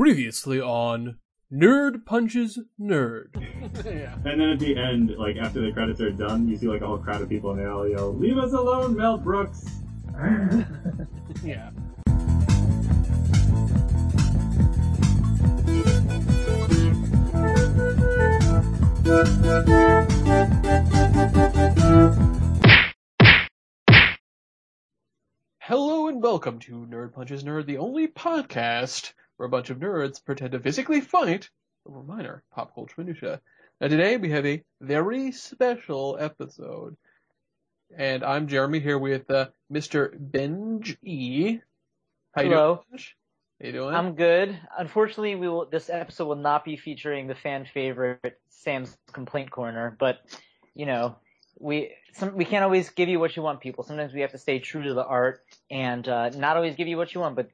Previously on Nerd Punches Nerd. yeah. And then at the end, like after the credits are done, you see like a whole crowd of people and they all yell, "Leave us alone, Mel Brooks!" Yeah. Hello and welcome to Nerd Punches Nerd, the only podcast where a bunch of nerds pretend to physically fight over minor pop culture minutia. Now today we have a very special episode. And I'm Jeremy here with uh, Mr. Benj E. How you Hello. doing? Benj? How you doing? I'm good. Unfortunately, we will. This episode will not be featuring the fan favorite Sam's complaint corner, but you know, we some we can't always give you what you want, people. Sometimes we have to stay true to the art and uh, not always give you what you want, but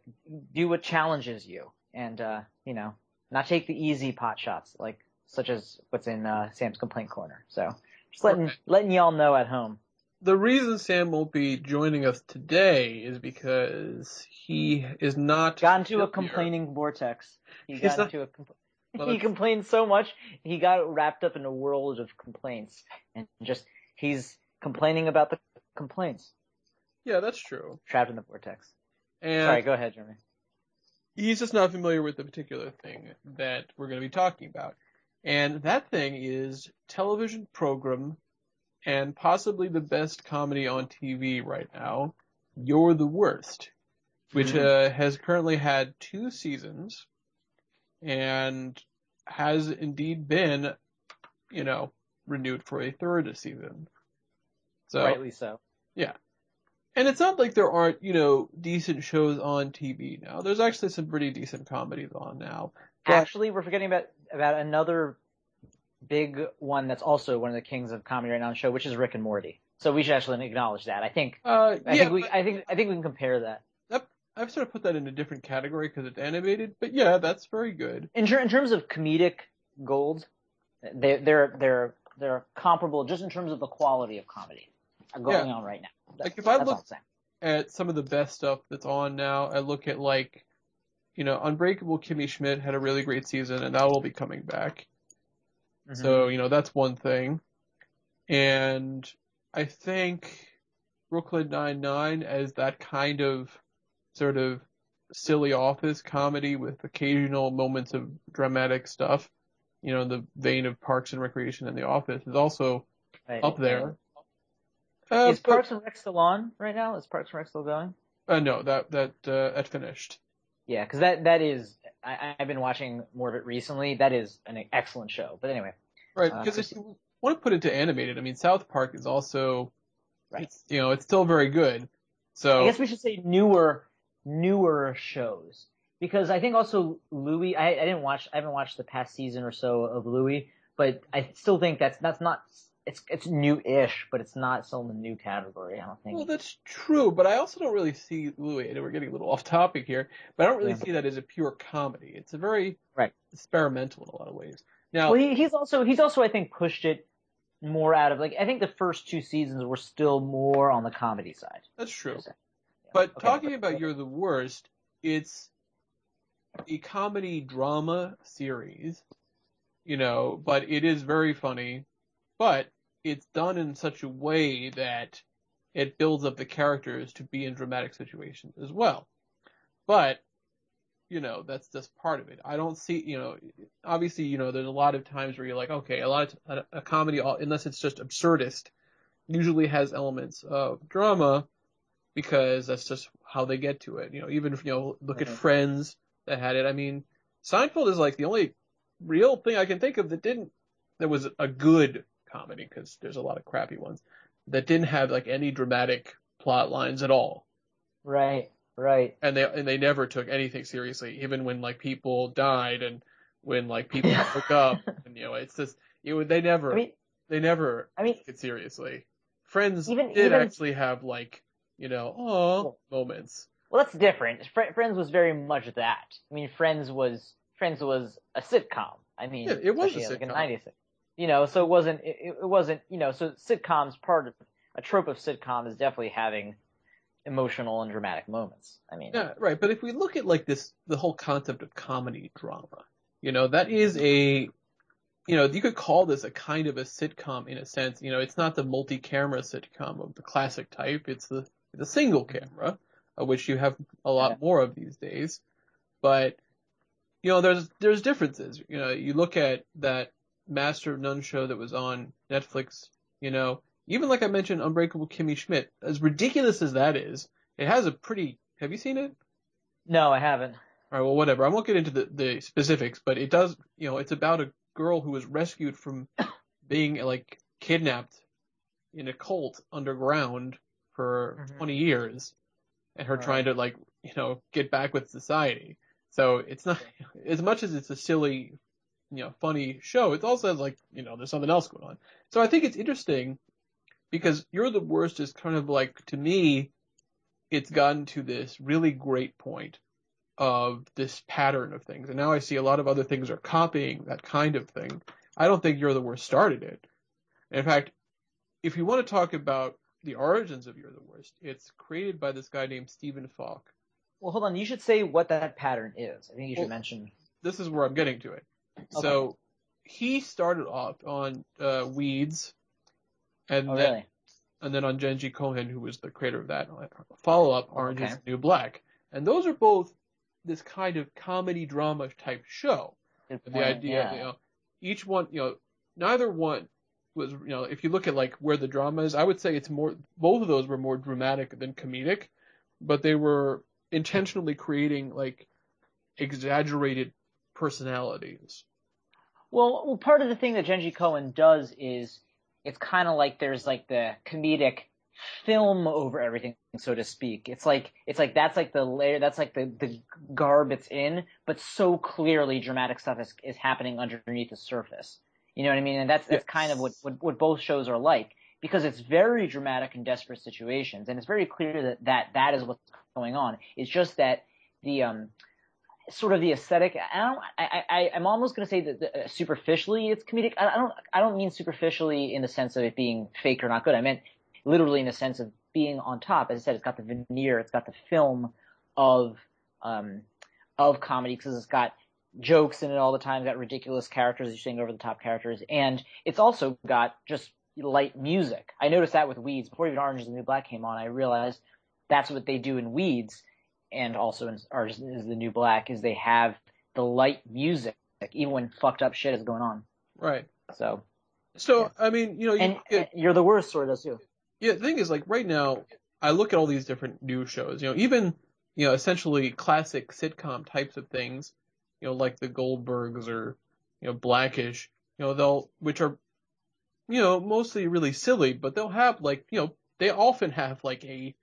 do what challenges you, and uh, you know, not take the easy pot shots like such as what's in uh, Sam's complaint corner. So just letting letting y'all know at home. the reason Sam won't be joining us today is because he is not Got into a complaining vortex. He got not- into a. Compl- Well, he complained so much he got wrapped up in a world of complaints and just he's complaining about the complaints Yeah, that's true. trapped in the vortex. And Sorry, go ahead, Jeremy. he's just not familiar with the particular thing that we're going to be talking about. And that thing is television program and possibly the best comedy on TV right now, You're the Worst, which Mhm. uh, has currently had two seasons and has indeed been, you know, renewed for a third season. So Rightly so. Yeah. And it's not like there aren't, you know, decent shows on TV now. There's actually some pretty decent comedies on now. But- Actually, we're forgetting about about another big one that's also one of the kings of comedy right now on the show, which is Rick and Morty. So we should actually acknowledge that. I think Uh, I yeah, think we but I think I think we can compare that. I've sort of put that in a different category because it's animated, but yeah, that's very good. In, in terms of comedic gold, they they're they're they're comparable just in terms of the quality of comedy going on right now. That's, Like, if I look- all I'm saying. At some of the best stuff that's on now, I look at like, you know, Unbreakable Kimmy Schmidt had a really great season, and that will be coming back. Mhm. So, you know, that's one thing. And I think Brooklyn Nine-Nine as that kind of sort of silly office comedy with occasional moments of dramatic stuff, you know, in the vein of Parks and Recreation and The Office is also Right. up there. Uh, Is but- Parks and Rec still on right now? Is Parks and Rec still going? uh, no, that, that, uh, that finished. Yeah, because that that is I, I've been watching more of it recently. That is an excellent show. But anyway, Right, Uh, because if you want to put it to animated, I mean, South Park is also, Right. it's, you know, it's still very good. So, I guess we should say newer newer shows because I think also Louie. I, I didn't watch. I haven't watched the past season or so of Louie, but I still think that's that's not. It's it's new-ish, but it's not still in the new category. I don't think. Well, that's true, but I also don't really see Louie. I know we're getting a little off topic here, but I don't really Yeah. see that as a pure comedy. It's a very Right. experimental in a lot of ways. Now, Well, he, he's also he's also I think pushed it more out of like I think the first two seasons were still more on the comedy side. that's true. Yeah. But Okay. talking about You're the Worst, it's a comedy drama series, you know, but it is very funny, but it's done in such a way that it builds up the characters to be in dramatic situations as well. But, you know, that's just part of it. I don't see, you know, obviously, you know, there's a lot of times where you're like, okay, a lot of, a, a comedy, unless it's just absurdist, usually has elements of drama because that's just how they get to it. You know, even if, you know, look at Mhm. Friends that had it. I mean, Seinfeld is like the only real thing I can think of that didn't, that was a good comedy because there's a lot of crappy ones that didn't have like any dramatic plot lines at all. Right, right. And they, and they never took anything seriously, even when like people died and when like people broke up and you know, it's just, it would, they never, I mean, they never I mean, took it seriously. Friends Even- did even- actually have like, you know, oh Well- moments. Well, that's different. Fr- Friends was very much that. I mean, Friends was Friends was a sitcom. I mean, Yeah, it was a sitcom. Like a 90s. You know, so it wasn't. It, it wasn't. You know, so sitcoms part of a trope of sitcom is definitely having emotional and dramatic moments. I mean, Yeah, right. But if we look at like this, the whole concept of comedy drama, you know, that is a, you know, you could call this a kind of a sitcom in a sense. You know, it's not the multi-camera sitcom of the classic type. It's the the single camera, which you have a lot Yeah. more of these days. But you know, there's there's differences. You know, you look at that Master of None show that was on Netflix. You know, even like I mentioned, Unbreakable Kimmy Schmidt. As ridiculous as that is, it has a pretty. Have you seen it? no, I haven't. All right, well, whatever. I won't get into the, the specifics, but it does, you know, it's about a girl who was rescued from being like kidnapped in a cult underground for Mhm. 20 years and her Right. trying to like, you know, get back with society. So it's not, as much as it's a silly, you know, funny show, it also has like, you know, there's something else going on. So I think it's interesting because You're the Worst is kind of like, to me, it's gotten to this really great point of this pattern of things. And now I see a lot of other things are copying that kind of thing. I don't think You're the Worst started it. In fact, if you want to talk about the origins of You're the Worst, it's created by this guy named Stephen Falk. Well, hold on. You should say what that pattern is. I think you should Well, mention. This is where I'm getting to it. So he started off on uh, Weeds, and Oh, then really? and then on Jenji Kohan, who was the creator of that follow up, Orange is the New Black. And those are both this kind of comedy drama type show. Good The idea, yeah. you know, each one, you know, neither one was, you know, if you look at like where the drama is, I would say it's more, both of those were more dramatic than comedic, but they were intentionally creating like exaggerated personalities. Well, well, part of the thing that Jenji Kohan does is it's kind of like there's like the comedic film over everything, so to speak. It's like it's like that's like the layer, that's like the the garb it's in, but so clearly dramatic stuff is is happening underneath the surface. You know what I mean? And that's that's Yes. kind of what, what what both shows are like because it's very dramatic and desperate situations, and it's very clear that that that is what's going on. It's just that the um sort of the aesthetic. I don't. I. I. I'm almost going to say that the, uh, superficially it's comedic. I, I don't. I don't mean superficially in the sense of it being fake or not good. I meant literally in the sense of being on top. As I said, it's got the veneer. It's got the film of um of comedy because it's got jokes in it all the time. It's got ridiculous characters. You're saying over the top characters, and it's also got just light music. I noticed that with Weeds before even Orange is the New Black came on. I realized that's what they do in Weeds and also in Orange is the New Black is they have the light music even when fucked up shit is going on. Right. So So, I mean, you know, you and, and you're the worst sort of too. Yeah, the thing is, like right now, I look at all these different new shows. You know, even you know, essentially classic sitcom types of things. You know, like the Goldbergs or you know Blackish. You know, they'll which are you know mostly really silly, but they'll have like you know they often have like a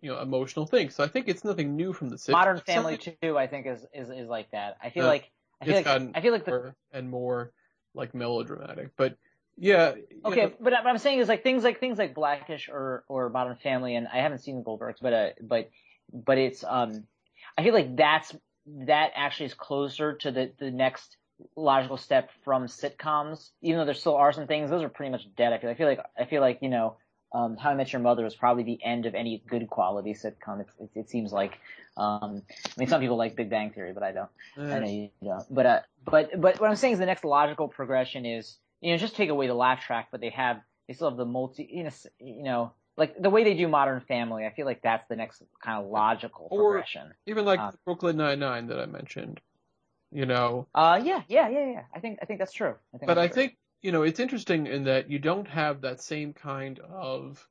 you know emotional thing. So I think it's nothing new from the sitcom. Modern Family something- too, I think is is is like that. I feel Yeah. like I feel It's like I feel like the and more like melodramatic, but yeah. Okay, know, but what I'm saying is like things like things like Blackish or or Modern Family, and I haven't seen the Goldbergs, but uh, but but it's um, I feel like that's that actually is closer to the the next logical step from sitcoms. Even though there still are some things, those are pretty much dead. I feel I feel like I feel like you know, um, How I Met Your Mother is probably the end of any good quality sitcom. It, it, it seems like. Um, I mean, some people like Big Bang Theory, but I don't. I know you don't. But uh, but but what I'm saying is the next logical progression is you know just take away the laugh track, but they have they still have the multi you know you know like the way they do Modern Family. I feel like that's the next kind of logical Or- progression. even like uh, Brooklyn Nine Nine that I mentioned. You know, Uh, yeah, yeah, yeah, yeah. I think I think that's true. I think but I true. think you know it's interesting in that you don't have that same kind of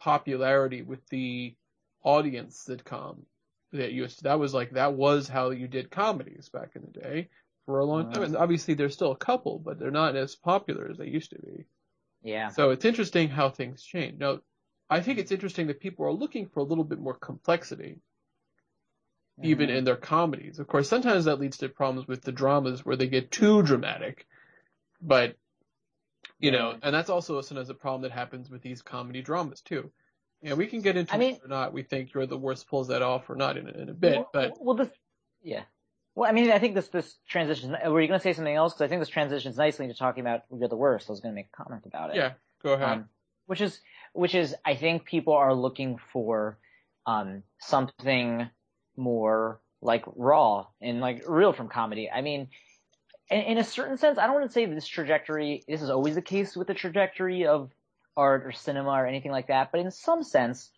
popularity with the audience sitcom that you that was like that was how you did comedies back in the day for a long time. Mhm. And obviously there's still a couple, but they're not as popular as they used to be. yeah. So it's interesting how things change. Now, I think it's interesting that people are looking for a little bit more complexity even Mhm. in their comedies. Of course, sometimes that leads to problems with the dramas where they get too dramatic. But, you know, and that's also sometimes a problem that happens with these comedy dramas too. Yeah, we can get into I mean- whether or not we think you're the worst pulls that off or not in, a- in a bit, well, but well, this yeah. Well, I mean, I think this this transition. Were you going to say something else? Because I think this transitions nicely into talking about you're the worst. I was going to make a comment about it. yeah, go ahead. um, which is which is I think people are looking for um, something more like raw and like real from comedy. I mean, in, a certain sense, I don't want to say this trajectory, this is always the case with the trajectory of art or cinema or anything like that, but in some sense,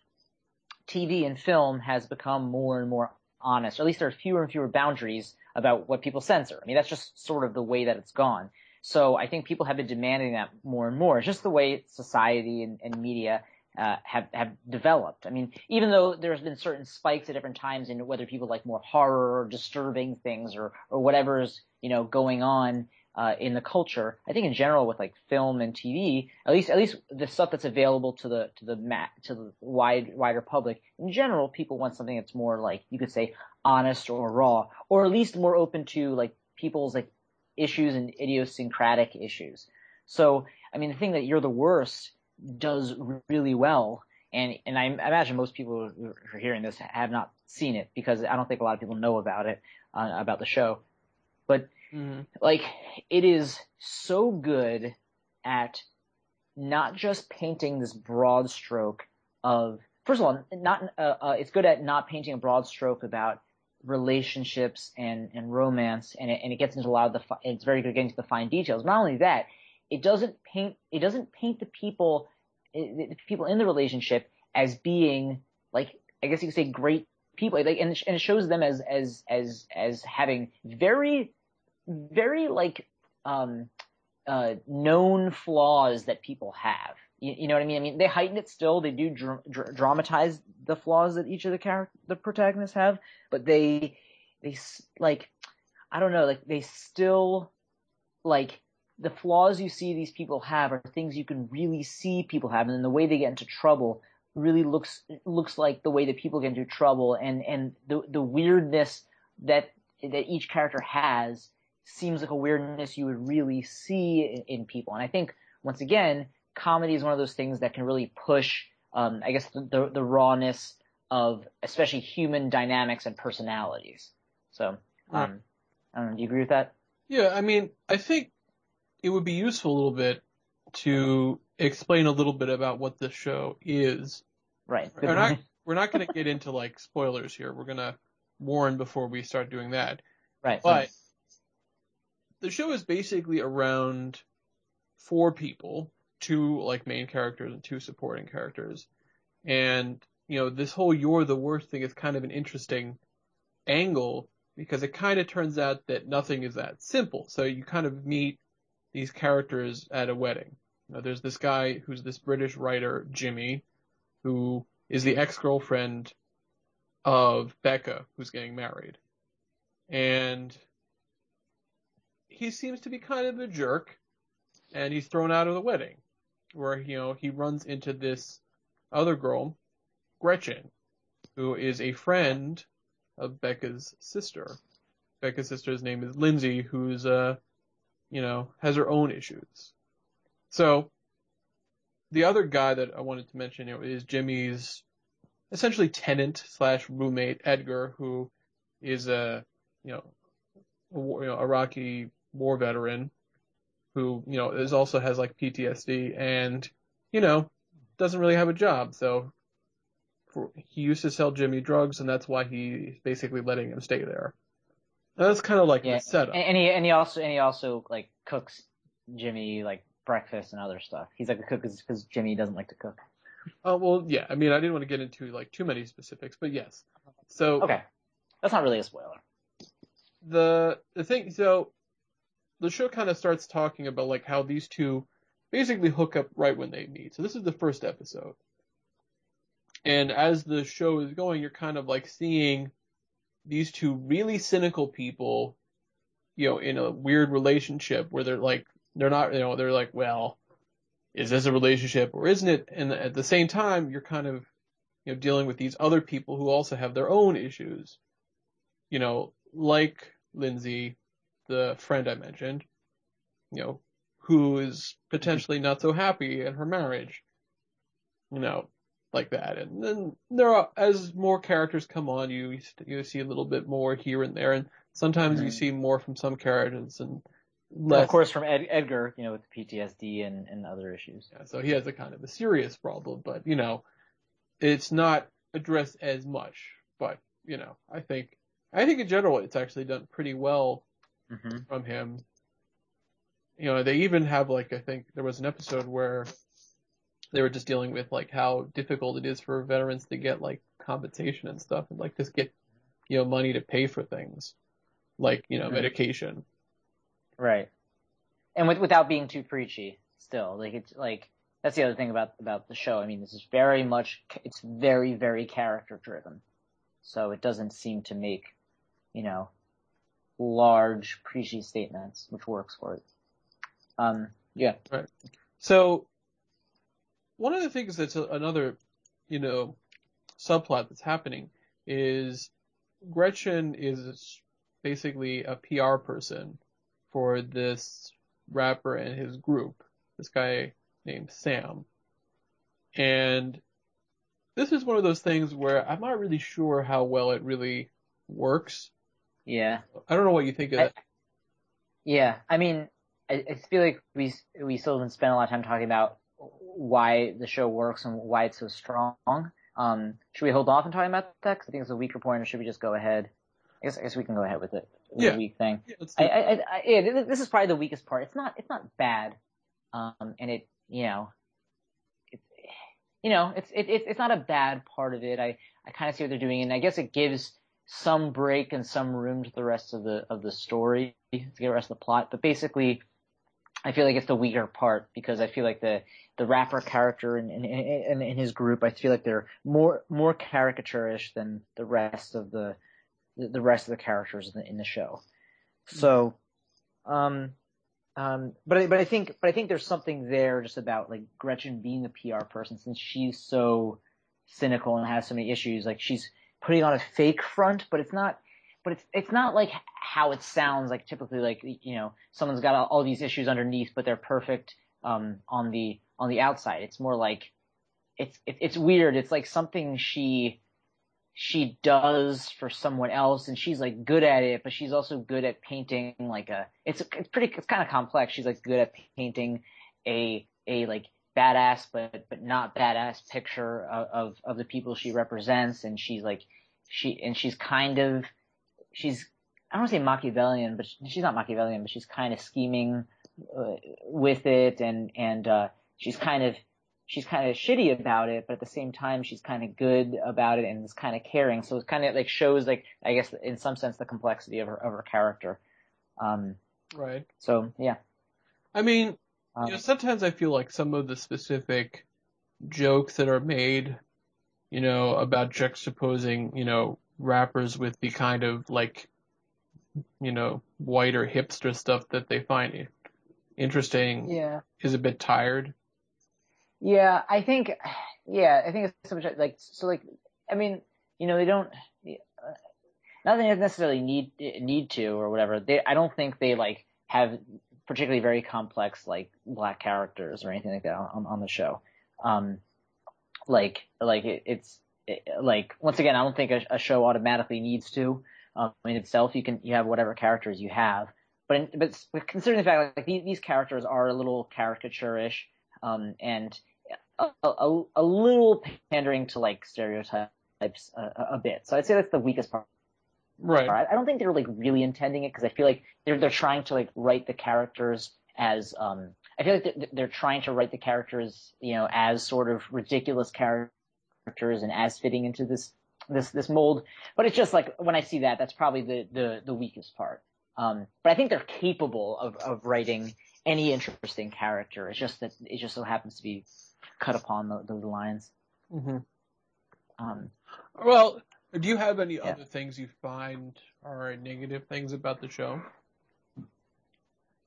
TV and film has become more and more honest, or at least there are fewer and fewer boundaries about what people censor. I mean, that's just sort of the way that it's gone. So I think people have been demanding that more and more. It's just the way society and, and media uh, have have developed. I mean, even though there's been certain spikes at different times in whether people like more horror or disturbing things or or whatever's you know going on uh, in the culture, I think in general with like film and TV, at least at least the stuff that's available to the to the mat to the wide wider public, in general, people want something that's more like you could say honest or raw, or at least more open to like people's like issues and idiosyncratic issues. So, I mean, the thing that you're the worst does really well. And, and I imagine most people who are hearing this have not seen it because I don't think a lot of people know about it, uh, about the show. But, Mhm. like, it is so good at not just painting this broad stroke of, first of all, not, uh, uh, it's good at not painting a broad stroke about relationships and, and romance, and it, and it gets into a lot of the, it's very good at getting to the fine details. Not only that, it doesn't paint, it doesn't paint the people, eh, the people in the relationship as being, like, I guess you could say great people, like, and, and it shows them as, as, as, as having very, very, like, um, uh, known flaws that people have. You, you know what I mean? I mean, they heighten it still. They do dr- dr- dramatize the flaws that each of the character, the protagonists have, but they, they like, I don't know, like they still, like the flaws you see these people have are things you can really see people have, and then the way they get into trouble really looks looks like the way that people get into trouble, and and the the weirdness that that each character has seems like a weirdness you would really see in, in people. And I think once again, comedy is one of those things that can really push, um, I guess, the, the, the rawness of especially human dynamics and personalities. So, um, I don't know. Do you agree with that? Yeah, I mean, I think it would be useful a little bit to explain a little bit about what this show is. Right. We're not, we're not going to get into like spoilers here. We're going to warn before we start doing that. right. But the show is basically around four people, two like main characters and two supporting characters. And, you know, this whole you're the worst thing is kind of an interesting angle because it kind of turns out that nothing is that simple. So you kind of meet these characters at a wedding. Know, there's this guy who's this British writer, Jimmy, who is the ex-girlfriend of Becca, who's getting married. And he seems to be kind of a jerk, and he's thrown out of the wedding, where, you know, he runs into this other girl, Gretchen, who is a friend of Becca's sister. Becca's sister's name is Lindsay, who's, uh, you know, has her own issues. So, the other guy that I wanted to mention is Jimmy's essentially tenant slash roommate, Edgar, who is a, you know, a you know, Iraqi war veteran who, you know, is also has like PTSD and, you know, doesn't really have a job. So for, he used to sell Jimmy drugs and that's why he's basically letting him stay there. That's kind of like Yeah. the setup. And, and he and he also and he also like cooks Jimmy like breakfast and other stuff. He's like a cook because Jimmy doesn't like to cook. Oh, well, yeah, I mean, I didn't want to get into like too many specifics, but yes. So Okay, that's not really a spoiler. the the thing so the show kind of starts talking about like how these two basically hook up right when they meet. So this is the first episode. And as the show is going, you're kind of like seeing these two really cynical people, you know, in a weird relationship where they're like they're not, you know, they're like, well, is this a relationship or isn't it? And at the same time, you're kind of, you know, dealing with these other people who also have their own issues. You know, like Lindsay, the friend I mentioned, you know, who is potentially not so happy in her marriage, you know, like that. And then there are, as more characters come on, you you see a little bit more here and there, and sometimes you Mhm. see more from some characters and less. of course, from Ed, Edgar, you know, with the PTSD and, and other issues. Yeah, so he has a kind of a serious problem, but you know, it's not addressed as much. But you know, I think I think in general it's actually done pretty well hmm from him. You know, they even have like I think there was an episode where they were just dealing with like how difficult it is for veterans to get like compensation and stuff and like just get you know money to pay for things like you know Mhm. medication. Right. And with, without being too preachy, still, like it's like that's the other thing about about the show. I mean, this is very much it's very very character driven, so it doesn't seem to make, you know, large preachy statements, which works for it. Um, yeah. right So one of the things that's a, another you know subplot that's happening is Gretchen is basically a PR person for this rapper and his group, this guy named Sam. And this is one of those things where I'm not really sure how well it really works. Yeah. I don't know what you think of I- that. Yeah, I mean, I, I feel like we we still haven't spent a lot of time talking about why the show works and why it's so strong. Um, should we hold off on talking about that? Because I think it's a weaker point, or should we just go ahead? I guess I guess we can go ahead with it. With Yeah. the weak thing. Yeah, I. I, I, yeah, this- this is probably the weakest part. It's not it's not bad, um, and it you know, it, you know, it's it, it's it's not a bad part of it. I I kind of see what they're doing, and I guess it gives some break and some room to the rest of the of the story to get the rest of the plot. But basically, I feel like it's the weaker part because I feel like the the rapper character and in, in, in his group, I feel like they're more more caricaturish than the rest of the the, rest of the characters in the, in the show. So, um, um, but I, but I think but I think there's something there just about like Gretchen being a PR person since she's so cynical and has so many issues. Like she's putting on a fake front, but it's not. But it's it's not like how it sounds like typically like you know someone's got all, all these issues underneath, but they're perfect um, on the on the outside. It's more like it's it, it's weird. It's like something she she does for someone else and she's like good at it, but she's also good at painting like a, it's, it's pretty, it's kind of complex. She's like good at painting a, a like badass, but, but not badass picture of, of, of the people she represents. And she's like, she, and she's kind of, she's, I don't want to say Machiavellian, but she's not Machiavellian, but she's kind of scheming uh, with it and, and, uh, she's kind of, she's kind of shitty about it, but at the same time, she's kind of good about it and is kind of caring. So it kind of like shows like, I guess in some sense, the complexity of her, of her character. Um, Right. so yeah. I mean, Um, you know, sometimes I feel like some of the specific jokes that are made, you know, about juxtaposing, you know, rappers with the kind of like, you know, whiter hipster stuff that they find interesting yeah. is a bit tired. Yeah, I think, yeah, I think it's so much like, so like, I mean, you know, they don't, not that they necessarily need, need to or whatever. They, I don't think they like have particularly very complex like black characters or anything like that on, on the show. Um, like, like it, it's, it, like, once again, I don't think a, a show automatically needs to, um, in itself. You can, you have whatever characters you have. But, in, but considering the fact like these, these characters are a little caricaturish, um, and a, a, a little pandering to like stereotypes a, a bit. So I'd say that's the weakest part. Right. I don't think they're like really intending it because I feel like they're they're trying to like write the characters as um I feel like they're, they're trying to write the characters you know as sort of ridiculous characters and as fitting into this this this mold. But it's just like when I see that, that's probably the the the weakest part. Um, but I think they're capable of of writing any interesting character. It's just that it just so happens to be cut upon the, the lines. hmm Um, Well, do you have any Yeah. other things you find are negative things about the show?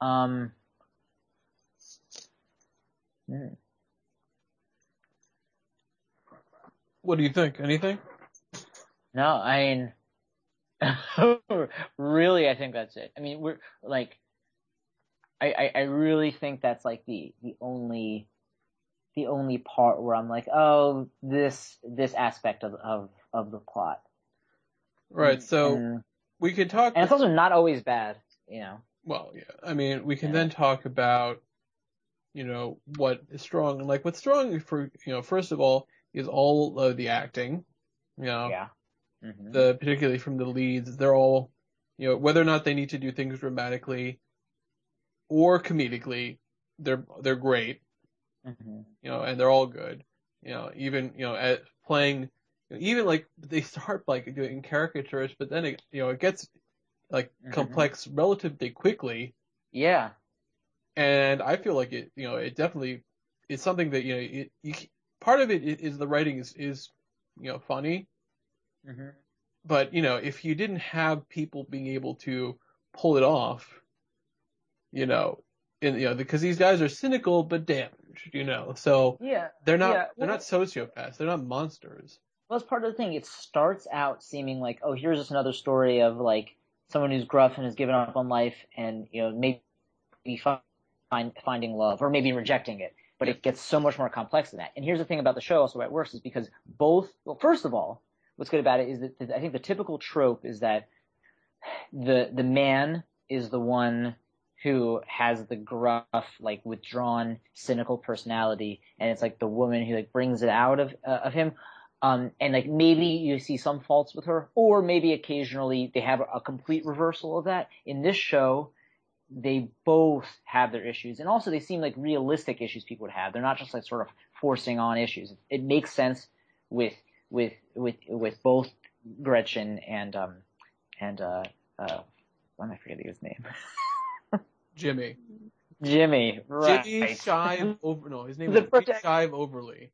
um, hmm. What do you think? Anything? No, I mean, really, I think that's it. I mean, we're like, I, I, I really think that's like the, the only, the only part where I'm like, oh, this, this aspect of, of, of the plot. Right. So and, we could talk. and it's also not always bad, you know. Well, yeah. I mean, we can Yeah. then talk about, you know, what is strong. And like, what's strong for, you know, first of all, is all of the acting. You know, Yeah. hmm the particularly from the leads, they're all, you know, whether or not they need to do things dramatically or comedically, they're they're great. hmm You know, and they're all good. You know, even you know at playing, even like they start like doing caricatures, but then it you know it gets like Mhm. complex relatively quickly. Yeah. and I feel like it, you know, it definitely is something that you know, it, you, part of it is the writing is is you know funny, hmm but you know, if you didn't have people being able to pull it off, you know, and you know, because these guys are cynical but damaged, you know, so Yeah. they're not Yeah, they're well- not sociopaths, they're not monsters. Well, that's part of the thing. It starts out seeming like, oh, here's just another story of like someone who's gruff and has given up on life, and you know maybe find, finding love or maybe rejecting it. But it gets so much more complex than that. And here's the thing about the show, also why it works, is because both. Well, first of all, what's good about it is that I think the typical trope is that the the man is the one who has the gruff, like withdrawn, cynical personality, and it's like the woman who like brings it out of uh, of him. Um, and like maybe you see some faults with her, or maybe occasionally they have a complete reversal of that. In this show, they both have their issues, and also they seem like realistic issues people would have. They're not just like sort of forcing on issues. It makes sense with with with with both Gretchen and um and uh uh why am I forgetting his name? Jimmy, Jimmy, right? Jimmy Shive over no, his name is Jimmy protect- Shive Overly,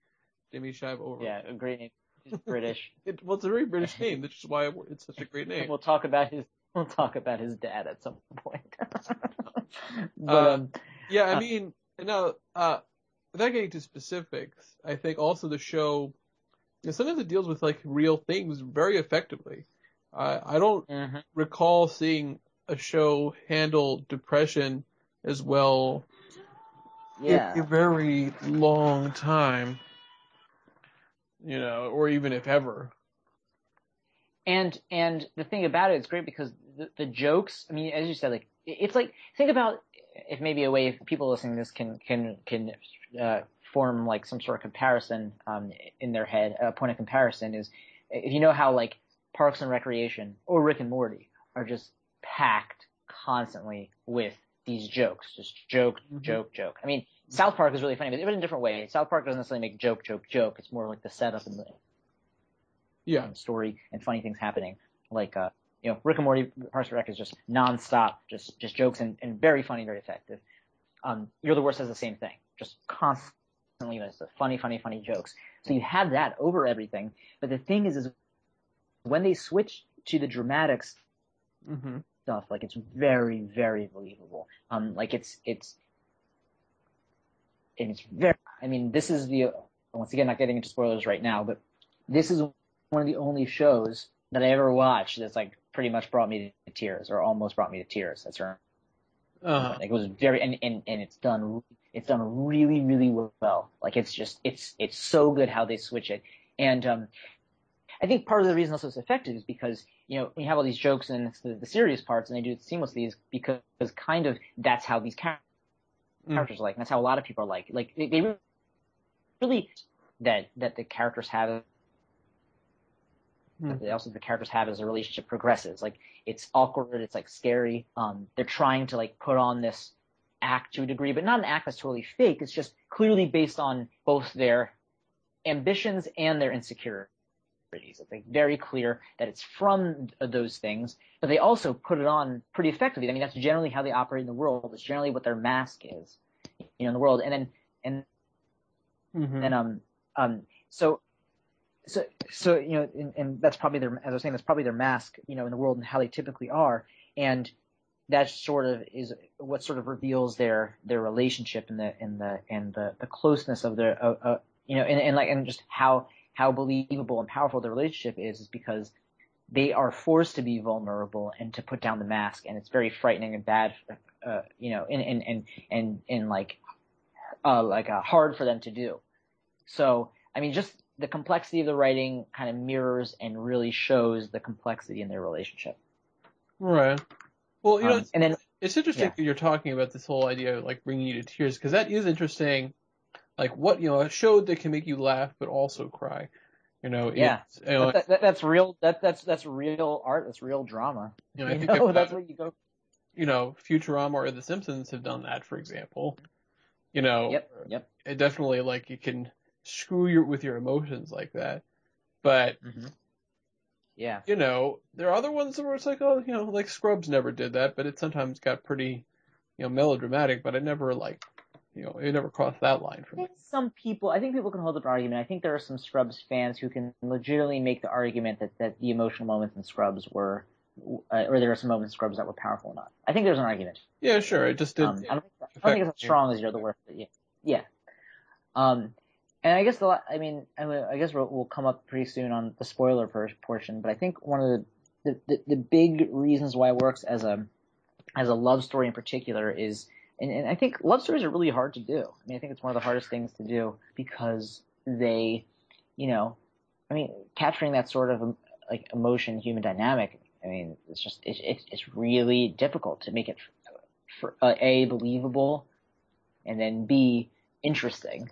Jimmy Shive Overly. Yeah, a great name. He's British. It, well, it's a very British name, which is why it's such a great name. We'll talk about his. We'll talk about his dad at some point. but Uh, um, Yeah, I Uh, mean, now, uh, without getting to specifics, I think also the show, you know, sometimes it deals with like real things very effectively. Uh, I don't mhm. recall seeing a show handle depression as well yeah, in a very long time. You know, or even if ever. And and the thing about it, it's great because the, the jokes. I mean, as you said, like it's like think about if maybe a way if people listening to this can can can uh, form like some sort of comparison um, in their head. A point of comparison is if you know how like Parks and Recreation or Rick and Morty are just packed constantly with these jokes, just joke, Mhm. joke, joke. I mean, South Park is really funny, but in a different way. South Park doesn't necessarily make joke, joke, joke. It's more like the setup and the, Yeah. and story and funny things happening. Like, uh, you know, Rick and Morty, Parks and Rec is just nonstop, just just jokes and, and very funny, very effective. Um, You're the Worst has the same thing, just constantly just funny, funny, funny jokes. So you have that over everything. But the thing is, is when they switch to the dramatics hmm stuff, like it's very, very believable. Um, like it's it's and it's very. I mean, this is the once again not getting into spoilers right now, but this is one of the only shows that I ever watched that's like pretty much brought me to tears or almost brought me to tears. That's right. Uh-huh. Like it was very and, and and it's done it's done really really well. Like it's just it's it's so good how they switch it. And um I think part of the reason also it's effective is because you know you have all these jokes and it's the, the serious parts and they do it seamlessly is because kind of that's how these Mm. characters are like and that's how a lot of people are like. Like they, they really that that the characters have Mhm. that also the characters have as the relationship progresses. Like it's awkward, it's like scary. Um, they're trying to like put on this act to a degree, but not an act that's totally fake. It's just clearly based on both their ambitions and their insecurities. It's like very clear that it's from those things, but they also put it on pretty effectively. I mean, that's generally how they operate in the world. It's generally what their mask is, you know, in the world. And then, and Mhm. and um um so so so you know and, and that's probably their as I was saying that's probably their mask you know in the world and how they typically are and that sort of is what sort of reveals their their relationship and the and the and the, the closeness of their uh, uh, you know and, and like and just how how believable and powerful the relationship is is because they are forced to be vulnerable and to put down the mask and it's very frightening and bad uh, you know and and and and, and like uh, like uh, hard for them to do. So, I mean, just the complexity of the writing kind of mirrors and really shows the complexity in their relationship. Right. Well, you know, Um, and then, It's interesting Yeah. that you're talking about this whole idea of like bringing you to tears because that is interesting. Like what you know, a show that can make you laugh but also cry. You know, Yeah. you know, That, that, that's real. That that's that's real art. That's real drama. you know, You I think know, about, that's where you go. you know, Futurama or The Simpsons have done that, for example. You know, Yep. Yep. it definitely like you can screw your with your emotions like that. But hmm Yeah. you know, there are other ones where it's like, oh, you know, like Scrubs never did that, but it sometimes got pretty, you know, melodramatic. But it never like, you know, it never crossed that line for I me. think some people, I think people can hold up an argument. I think there are some Scrubs fans who can legitimately make the argument that, that the emotional moments in Scrubs were, uh, or there are some moments in Scrubs that were powerful enough. I think there's an argument. Yeah, sure. It just did. Um, I don't, think, I don't think it's as strong as you know the work, but yeah, yeah. Um, and I guess the, I mean, I, guess we'll, come up pretty soon on the spoiler portion, but I think one of the, the, the, big reasons why it works as a, as a love story in particular is, and, and I think love stories are really hard to do. I mean, I think it's one of the hardest things to do because they, you know, I mean, capturing that sort of like emotion, human dynamic. I mean, it's just it's it's, it's really difficult to make it for, uh, a believable, and then b interesting.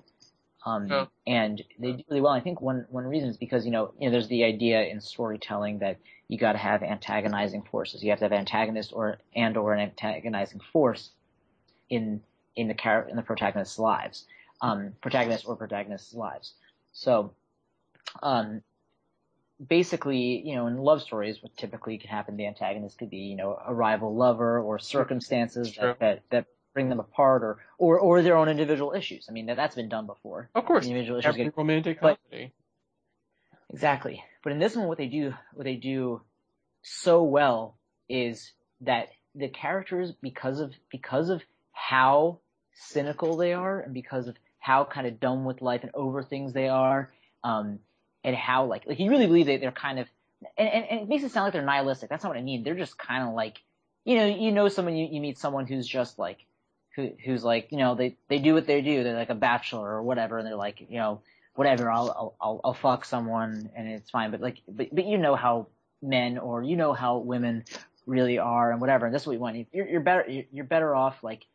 Um, Yeah. and they do really well. I think one one reason is because you know you know there's the idea in storytelling that you got to have antagonizing forces. You have to have antagonist or and or an antagonizing force in in the char- in the protagonist's lives, um, protagonist or protagonist's lives. So, um, basically, you know, in love stories, what typically can happen, the antagonist could be, you know, a rival lover or circumstances that, that that bring them apart, or or or their own individual issues. I mean, that that's been done before. Of course, Individual issues every get romantic but- comedy. Exactly. But in this one, what they do, what they do so well is that the characters, because of, because of how cynical they are and because of how kind of dumb with life and over things they are, um, and how like, like you really believe that they're kind of, and, and, and it makes it sound like they're nihilistic. That's not what I mean. They're just kind of like, you know, you know someone, you, you meet someone who's just like, who, who's like, you know, they, they do what they do. They're like a bachelor or whatever, and they're like, you know, whatever, I'll, I'll, I'll, fuck someone and it's fine. But like, but, but you know how men or you know how women really are and whatever. And this is what you want. You're, you're better, you're better off like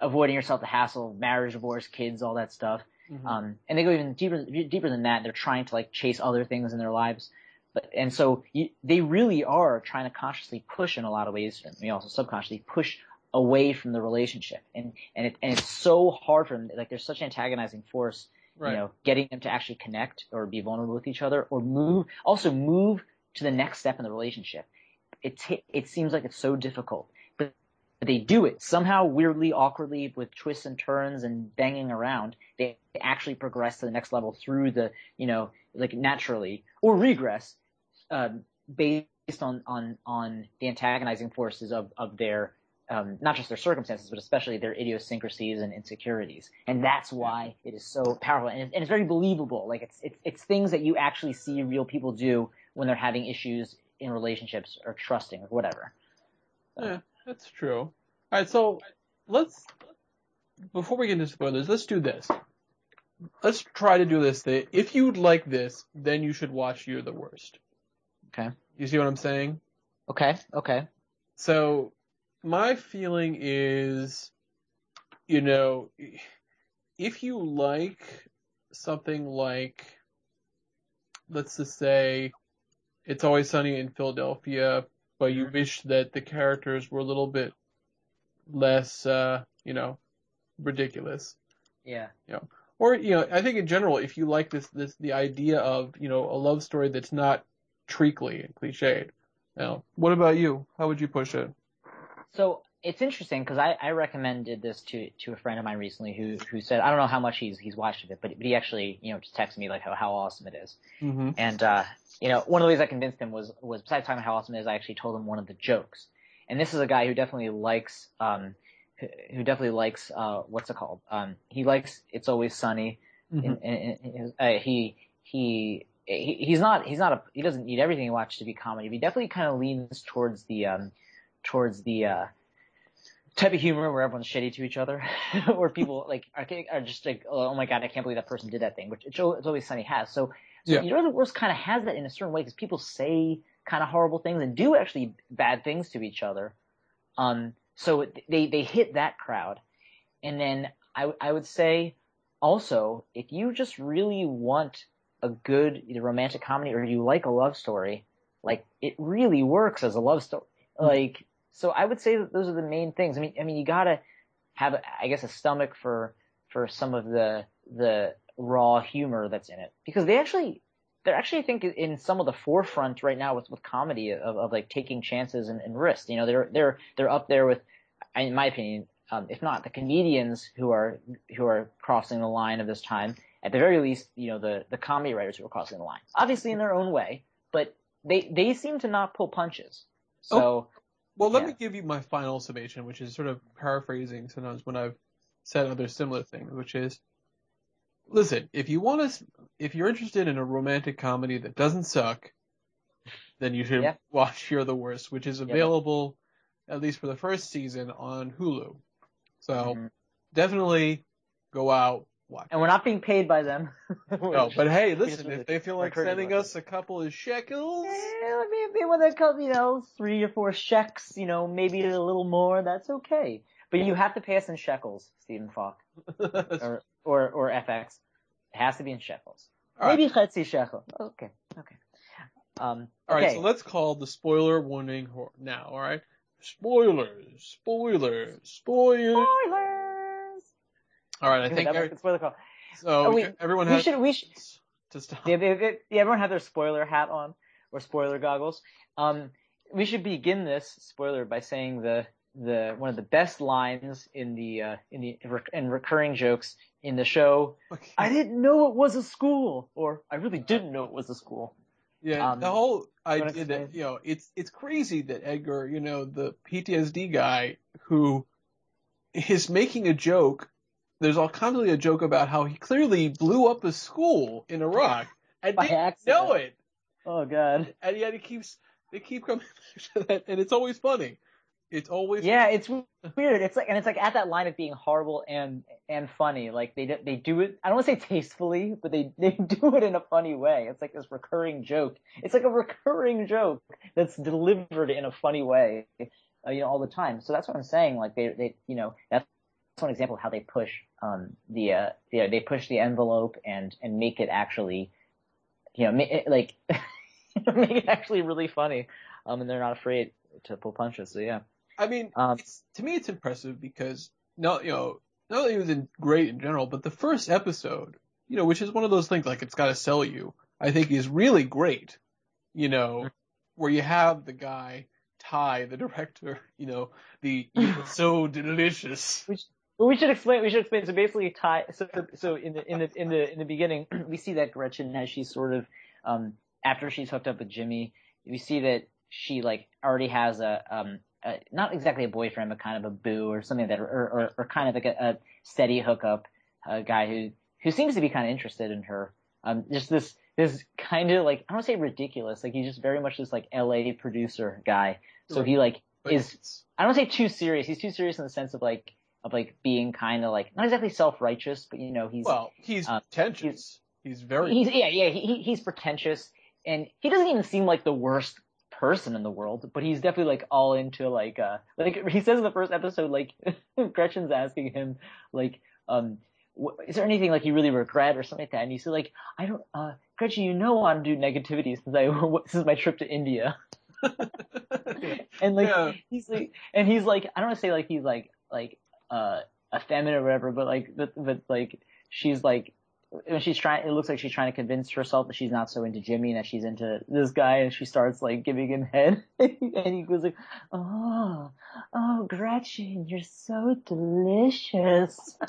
avoiding yourself the hassle of marriage, divorce, kids, all that stuff. Mhm. Um, and they go even deeper, deeper than that. They're trying to like chase other things in their lives. But, and so you, they really are trying to consciously push in a lot of ways, and we also subconsciously push away from the relationship. And, and it, and it's so hard for them. Like there's such antagonizing force right. you know, getting them to actually connect or be vulnerable with each other or move, also move to the next step in the relationship. It, ta- it seems like it's so difficult, but they do it somehow weirdly, awkwardly with twists and turns and banging around. They actually progress to the next level through the, you know, like naturally or regress, um, based on, on, on the antagonizing forces of, of their, um, not just their circumstances, but especially their idiosyncrasies and insecurities. And that's why it is so powerful. And, it, and it's very believable. Like it's, it's, it's things that you actually see real people do when they're having issues in relationships or trusting or whatever. Yeah, that's true. All right, so let's before we get into spoilers, let's do this. Let's try to do this. Thing. If you'd like this, then you should watch You're the Worst. Okay. You see what I'm saying? Okay. Okay. So my feeling is, you know, if you like something like, let's just say, It's Always Sunny in Philadelphia, but you wish that the characters were a little bit less, uh, you know, ridiculous. Yeah. Yeah. Or, you know, I think in general, if you like this, this, the idea of, you know, a love story that's not treacly and cliched. You Now, what about you? How would you push it? So it's interesting because I, I recommended this to to a friend of mine recently who who said I don't know how much he's he's watched of it, but but he actually you know just texted me like how how awesome it is. Mm-hmm. And uh, you know, one of the ways I convinced him was was besides talking about how awesome it is, I actually told him one of the jokes. And this is a guy who definitely likes um, who who definitely likes uh, what's it called? Um, he likes It's Always Sunny. Mm-hmm. And, and, and, uh, he he. He, he's not. He's not a. He doesn't need everything he watches to be comedy. But he definitely kind of leans towards the, um, towards the uh, type of humor where everyone's shitty to each other, where people like are, are just like, oh my god, I can't believe that person did that thing, which it's, it's always Sunny has. So, so Yeah. you know, the worst kind of has that in a certain way because people say kind of horrible things and do actually bad things to each other. Um, so they they hit that crowd, and then I I would say also if you just really want a good either romantic comedy or you like a love story, like it really works as a love story. Like, so I would say that those are the main things. I mean, I mean, you gotta have, I guess, a stomach for for some of the the raw humor that's in it because they actually they're actually I think in some of the forefront right now with with comedy of, of like taking chances and, and risks. You know, they're they're they're up there with, in my opinion, um, if not the comedians who are who are crossing the line of this time. At the very least, you know, the the comedy writers who are crossing the line, obviously in their own way, but they they seem to not pull punches. So. Well, let Yeah. me give you my final summation, which is sort of paraphrasing sometimes when I've said other similar things, which is, listen, if you want to, if you're interested in a romantic comedy that doesn't suck, then you should Yeah. watch You're the Worst, which is available, at least for the first season, on Hulu. So Mhm. definitely go out, watch. And we're not being paid by them. No, but hey, listen, if they feel like sending us a couple of shekels, Eh, maybe when they come, you know, three or four shekels, you know, maybe a little more, that's okay. But you have to pay us in shekels, Stephen Falk, or, or, or FX. It has to be in shekels. All right. maybe chetzi shekel. Okay, okay. Um, All right, okay. so let's call the spoiler warning ho- now. All right, spoilers, spoilers, spoilers. Spoilers! All right, I think every- spoiler call. so. Oh, wait, everyone we has should- we should- to stop. Yeah, they, they, yeah, everyone have their spoiler hat on or spoiler goggles. Um, we should begin this spoiler by saying the the one of the best lines in the uh, in the in recurring jokes in the show. Okay. I didn't know it was a school, or I really didn't know it was a school. Yeah, Um, the whole idea that you know it's it's crazy that Edgar, you know, the PTSD guy who is making a joke. There's all constantly a joke about how he clearly blew up a school in Iraq and By didn't accident. know it, Oh God. and yet it keeps they keep coming back to that, and it's always funny. It's always Yeah, it's weird. It's like, and it's like at that line of being horrible and and funny. Like they do- they do it. I don't want to say tastefully, but they they do it in a funny way. It's like this recurring joke. It's like a recurring joke that's delivered in a funny way, uh, you know, all the time. So that's what I'm saying. Like they they you know that's one example of how they push um the uh yeah they push the envelope and and make it actually you know ma- like make it actually really funny. Um, and they're not afraid to pull punches. So yeah. I mean, Um, it's, to me, it's impressive because no, you know, not only was it great in general, but the first episode, you know, which is one of those things like it's got to sell you. I think is really great. You know, where you have the guy Ty, the director, you know, the so delicious. Well, we should explain. We should explain. So basically, Ty. So so in the in the in the in the beginning, we see that Gretchen as she's sort of um after she's hooked up with Jimmy, we see that she like already has a um a, not exactly a boyfriend, but kind of a boo or something like that, or or, or kind of like a, a steady hookup, a guy who who seems to be kind of interested in her. Um, just this this kind of like I don't want to say ridiculous, like he's just very much this like L.A. producer guy. So he like is I don't say too serious. He's too serious in the sense of like of like being kind of like not exactly self righteous, but you know he's well, he's uh, pretentious. He's, very. he's yeah yeah he, he- he's pretentious and he doesn't even seem like the worst person in the world, but he's definitely like all into like uh like he says in the first episode like Gretchen's asking him like um is there anything like you really regret or something like that and he said like I don't uh Gretchen you know I don't do negativity since I since my trip to India and like Yeah. he's like and he's like I don't want to say like he's like like uh effeminate or whatever, but like but but like she's like when she's trying it looks like she's trying to convince herself that she's not so into Jimmy and that she's into this guy and she starts like giving him head. And he goes like oh oh Gretchen you're so delicious.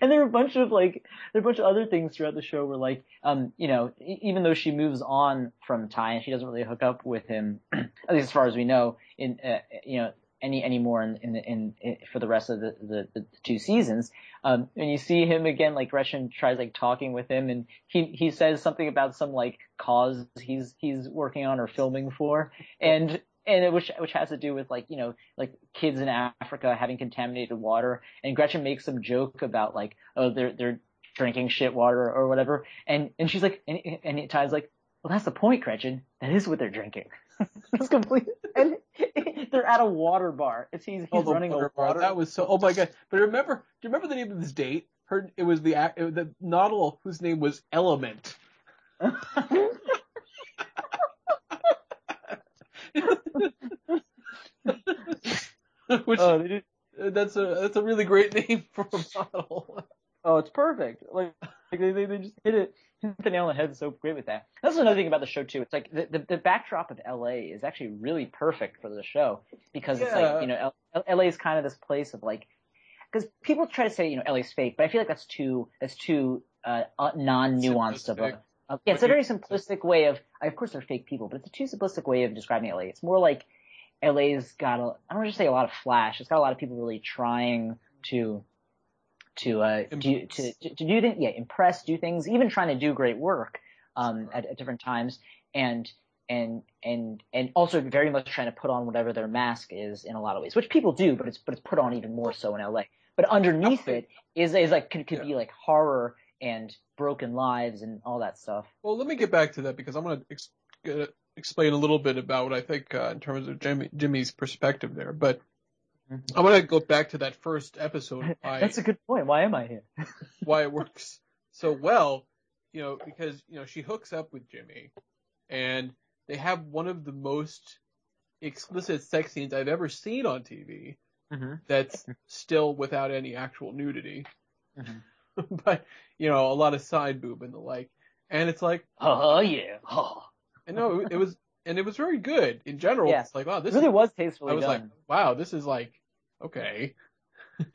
And there are a bunch of like there are a bunch of other things throughout the show where like um you know even though she moves on from Ty and she doesn't really hook up with him at least as far as we know in uh, you know any anymore in in, in in for the rest of the the, the two seasons. Um and you see him again like Gretchen tries like talking with him and he he says something about some like cause he's he's working on or filming for. And and it, which which has to do with like you know like kids in Africa having contaminated water. And Gretchen makes some joke about like oh they're they're drinking shit water or whatever. And and she's like and and Ty's like well that's the point Gretchen. That is what they're drinking it's complete and they're at a water bar it's he's, he's Oh, running water a bar. water That was so. Oh my god! But remember, do you remember the name of this date? Her. It was the act- the model whose name was Element. Which oh, they did, that's a that's a really great name for a bottle. oh, it's perfect. Like, like they, they they just hit it hit the nail on the head so great with that. That's another thing about the show too. It's like the the, the backdrop of LA is actually really perfect for the show because it's like you know L- LA is kind of this place of like because people try to say you know LA's fake, but I feel like that's too that's too uh, uh, non-nuanced of a of, yeah, it's a very simplistic way of of course they're fake people, but it's a too simplistic way of describing LA. It's more like LA's got a I don't want to say a lot of flash. It's got a lot of people really trying to to uh do, to, to do things yeah impress do things even trying to do great work um at, at different times and and and and also very much trying to put on whatever their mask is in a lot of ways which people do but it's but it's put on even more so in LA but underneath it is is like could, could Yeah. be like horror and broken lives and all that stuff Well, let me get back to that because I'm going to ex- uh, explain a little bit about what I think uh, in terms of Jimmy, Jimmy's perspective there. But Mhm. I'm going to go back to that first episode. Why, that's a good point why am I here why it works so well, you know, because you know she hooks up with Jimmy, and they have one of the most explicit sex scenes I've ever seen on TV. mm-hmm. That's still without any actual nudity, Mhm. but you know, a lot of side boob and the like. And it's like, oh yeah oh and no, it, it was, and it was very good in general. Yeah. It's like, wow, it this really is, was tastefully I was like, wow, this is like, okay.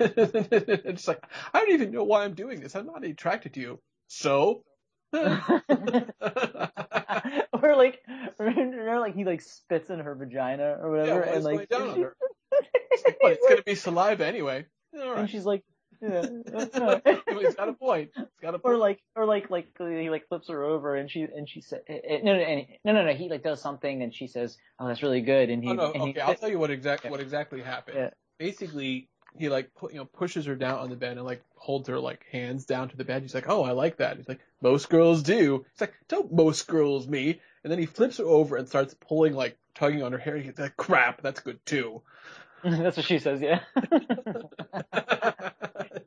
it's like, I don't even know why I'm doing this. I'm not attracted to you. So? or like, remember like he like spits in her vagina or Yeah, whatever, what and like, on her? But it's gonna be saliva anyway. All and she's like, yeah, He's got a point. He's got a point. or like, or like, like he like flips her over, and she and she said, eh, eh, no, no, no, no, no, he like does something, and she says, oh, that's really good, and he, Oh no, and he, okay, I'll tell you what exact what exactly happened. Yeah. Basically, he like pu- you know pushes her down on the bed and like holds her like hands down to the bed. He's like, "Oh, I like that." He's like, "Most girls do." He's like, "Don't most girls me?" And then he flips her over and starts pulling like tugging on her hair. He's like, "Crap, that's good too." that's what she says, yeah.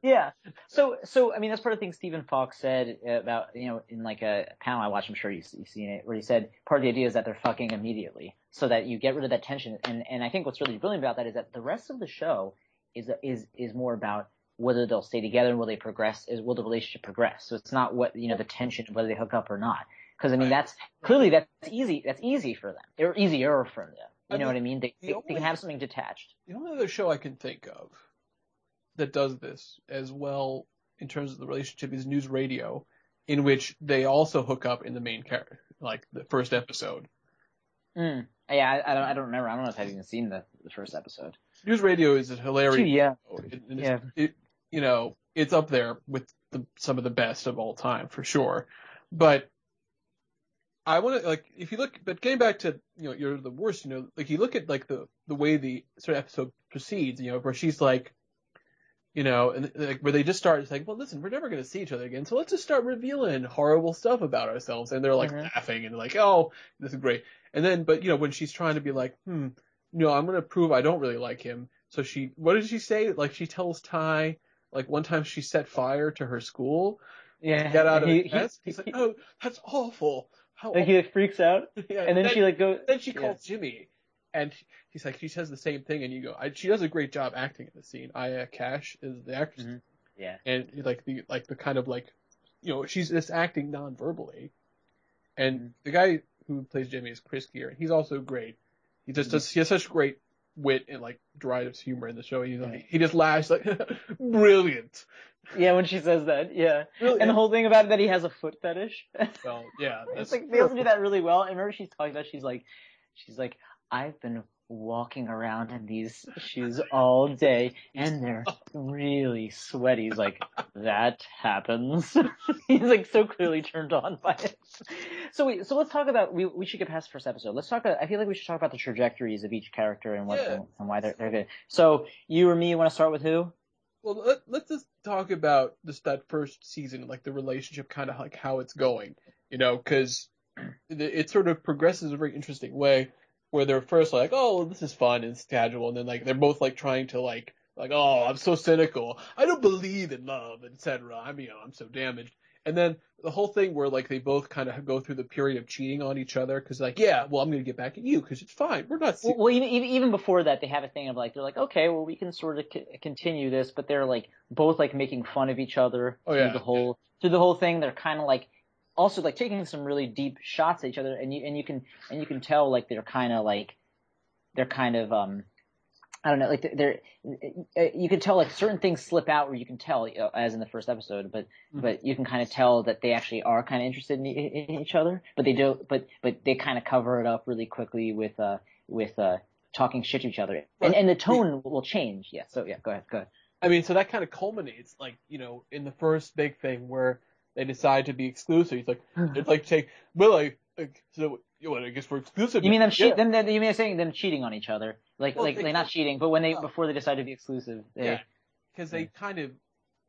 Yeah. So, so I mean, that's part of the thing Stephen Falk said about you know in like a panel I watched. I'm sure you've, you've seen it, where he said part of the idea is that they're fucking immediately, so that you get rid of that tension. And and I think what's really brilliant about that is that the rest of the show is is is more about whether they'll stay together and will they progress. Is will the relationship progress? So it's not what you know the tension of whether they hook up or not. Because I mean, Right. that's clearly that's easy. That's easy for them, or easier for them. You I know mean, what I mean? They the they, only- they can have something detached. the only other show I can think of that does this as well in terms of the relationship is News Radio, in which they also hook up in the main character, like the first episode. Mm. Yeah, I, I don't I don't remember. I don't know if I've even seen the the first episode. News Radio is a hilarious. Yeah. show. It- Yeah. it, you know, it's up there with the, some of the best of all time for sure. But I want to like if you look, but getting back to you know you're the worst. You know, like you look at like the the way the sort of episode proceeds. You know, where she's like. You know, and like where they just start it's like, well, listen, we're never going to see each other again, so let's just start revealing horrible stuff about ourselves. And they're like Mhm. laughing and like, oh, this is great. And then, but you know, when she's trying to be like, hmm, no, I'm going to prove I don't really like him. So she, what did she say? Like she tells Ty, like one time she set fire to her school. Yeah. Get out of he, the he, desk. He's like, oh, that's awful. How like, he like freaks out. Yeah, and then she like goes. then she yeah. calls Jimmy, and he's like, she says the same thing, and you go, I, she does a great job acting in the scene. Aya Cash is the actress, Mhm. Yeah. and like the like the kind of like, you know, she's just acting non-verbally, and Mhm. the guy who plays Jimmy is Chris Geere, and he's also great. He just does he has such great wit and like dry humor in the show. He's like, Yeah. he just laughs like, brilliant. Yeah, when she says that, yeah. Really, And the whole thing about it that he has a foot fetish. well, yeah, it's like they also do that really well. And remember she's talking about she's like she's like, I've been walking around in these shoes all day and they're really sweaty. He's like, that happens. He's like so clearly turned on by it. So we so let's talk about we we should get past the first episode. Let's talk about, I feel like we should talk about the trajectories of each character and what Yeah. and why they're they're good. So you or me want to start with who? Well, let, let's just talk about just that first season, like the relationship, kind of like how it's going, you know, because it, it sort of progresses in a very interesting way, where they're first like, oh, this is fun and casual, and then like they're both like trying to like, like, oh, I'm so cynical, I don't believe in love, etc. I'm, you oh, know, I'm so damaged, And then the whole thing where like they both kind of go through the period of cheating on each other because like, yeah, well, I'm gonna get back at you because it's fine. We're not. Well, well even, even even before that, they have a thing of like they're like, okay, well, we can sort of c- continue this, but they're like both like making fun of each other Oh, through yeah. the whole through the whole thing. They're kind of like also like taking some really deep shots at each other, and you and you can and you can tell like they're kind of like they're kind of um I don't know like they're, they're you can tell like certain things slip out where you can tell you know, as in the first episode, but Mhm. but you can kind of tell that they actually are kind of interested in, in each other, but they don't, but but they kind of cover it up really quickly with uh with uh talking shit to each other, and and the tone will change. Yeah. So yeah, go ahead, go ahead. I mean, so that kind of culminates, like, you know, in the first big thing where they decide to be exclusive. It's like, it's like take, well, I, like, so, you know, I guess we're exclusive. You mean them? Yeah. Them, them, you mean saying them cheating on each other? Like, Well, like, they like not cheating, but when they No. before they decide to be exclusive, they, Yeah. Because they kind of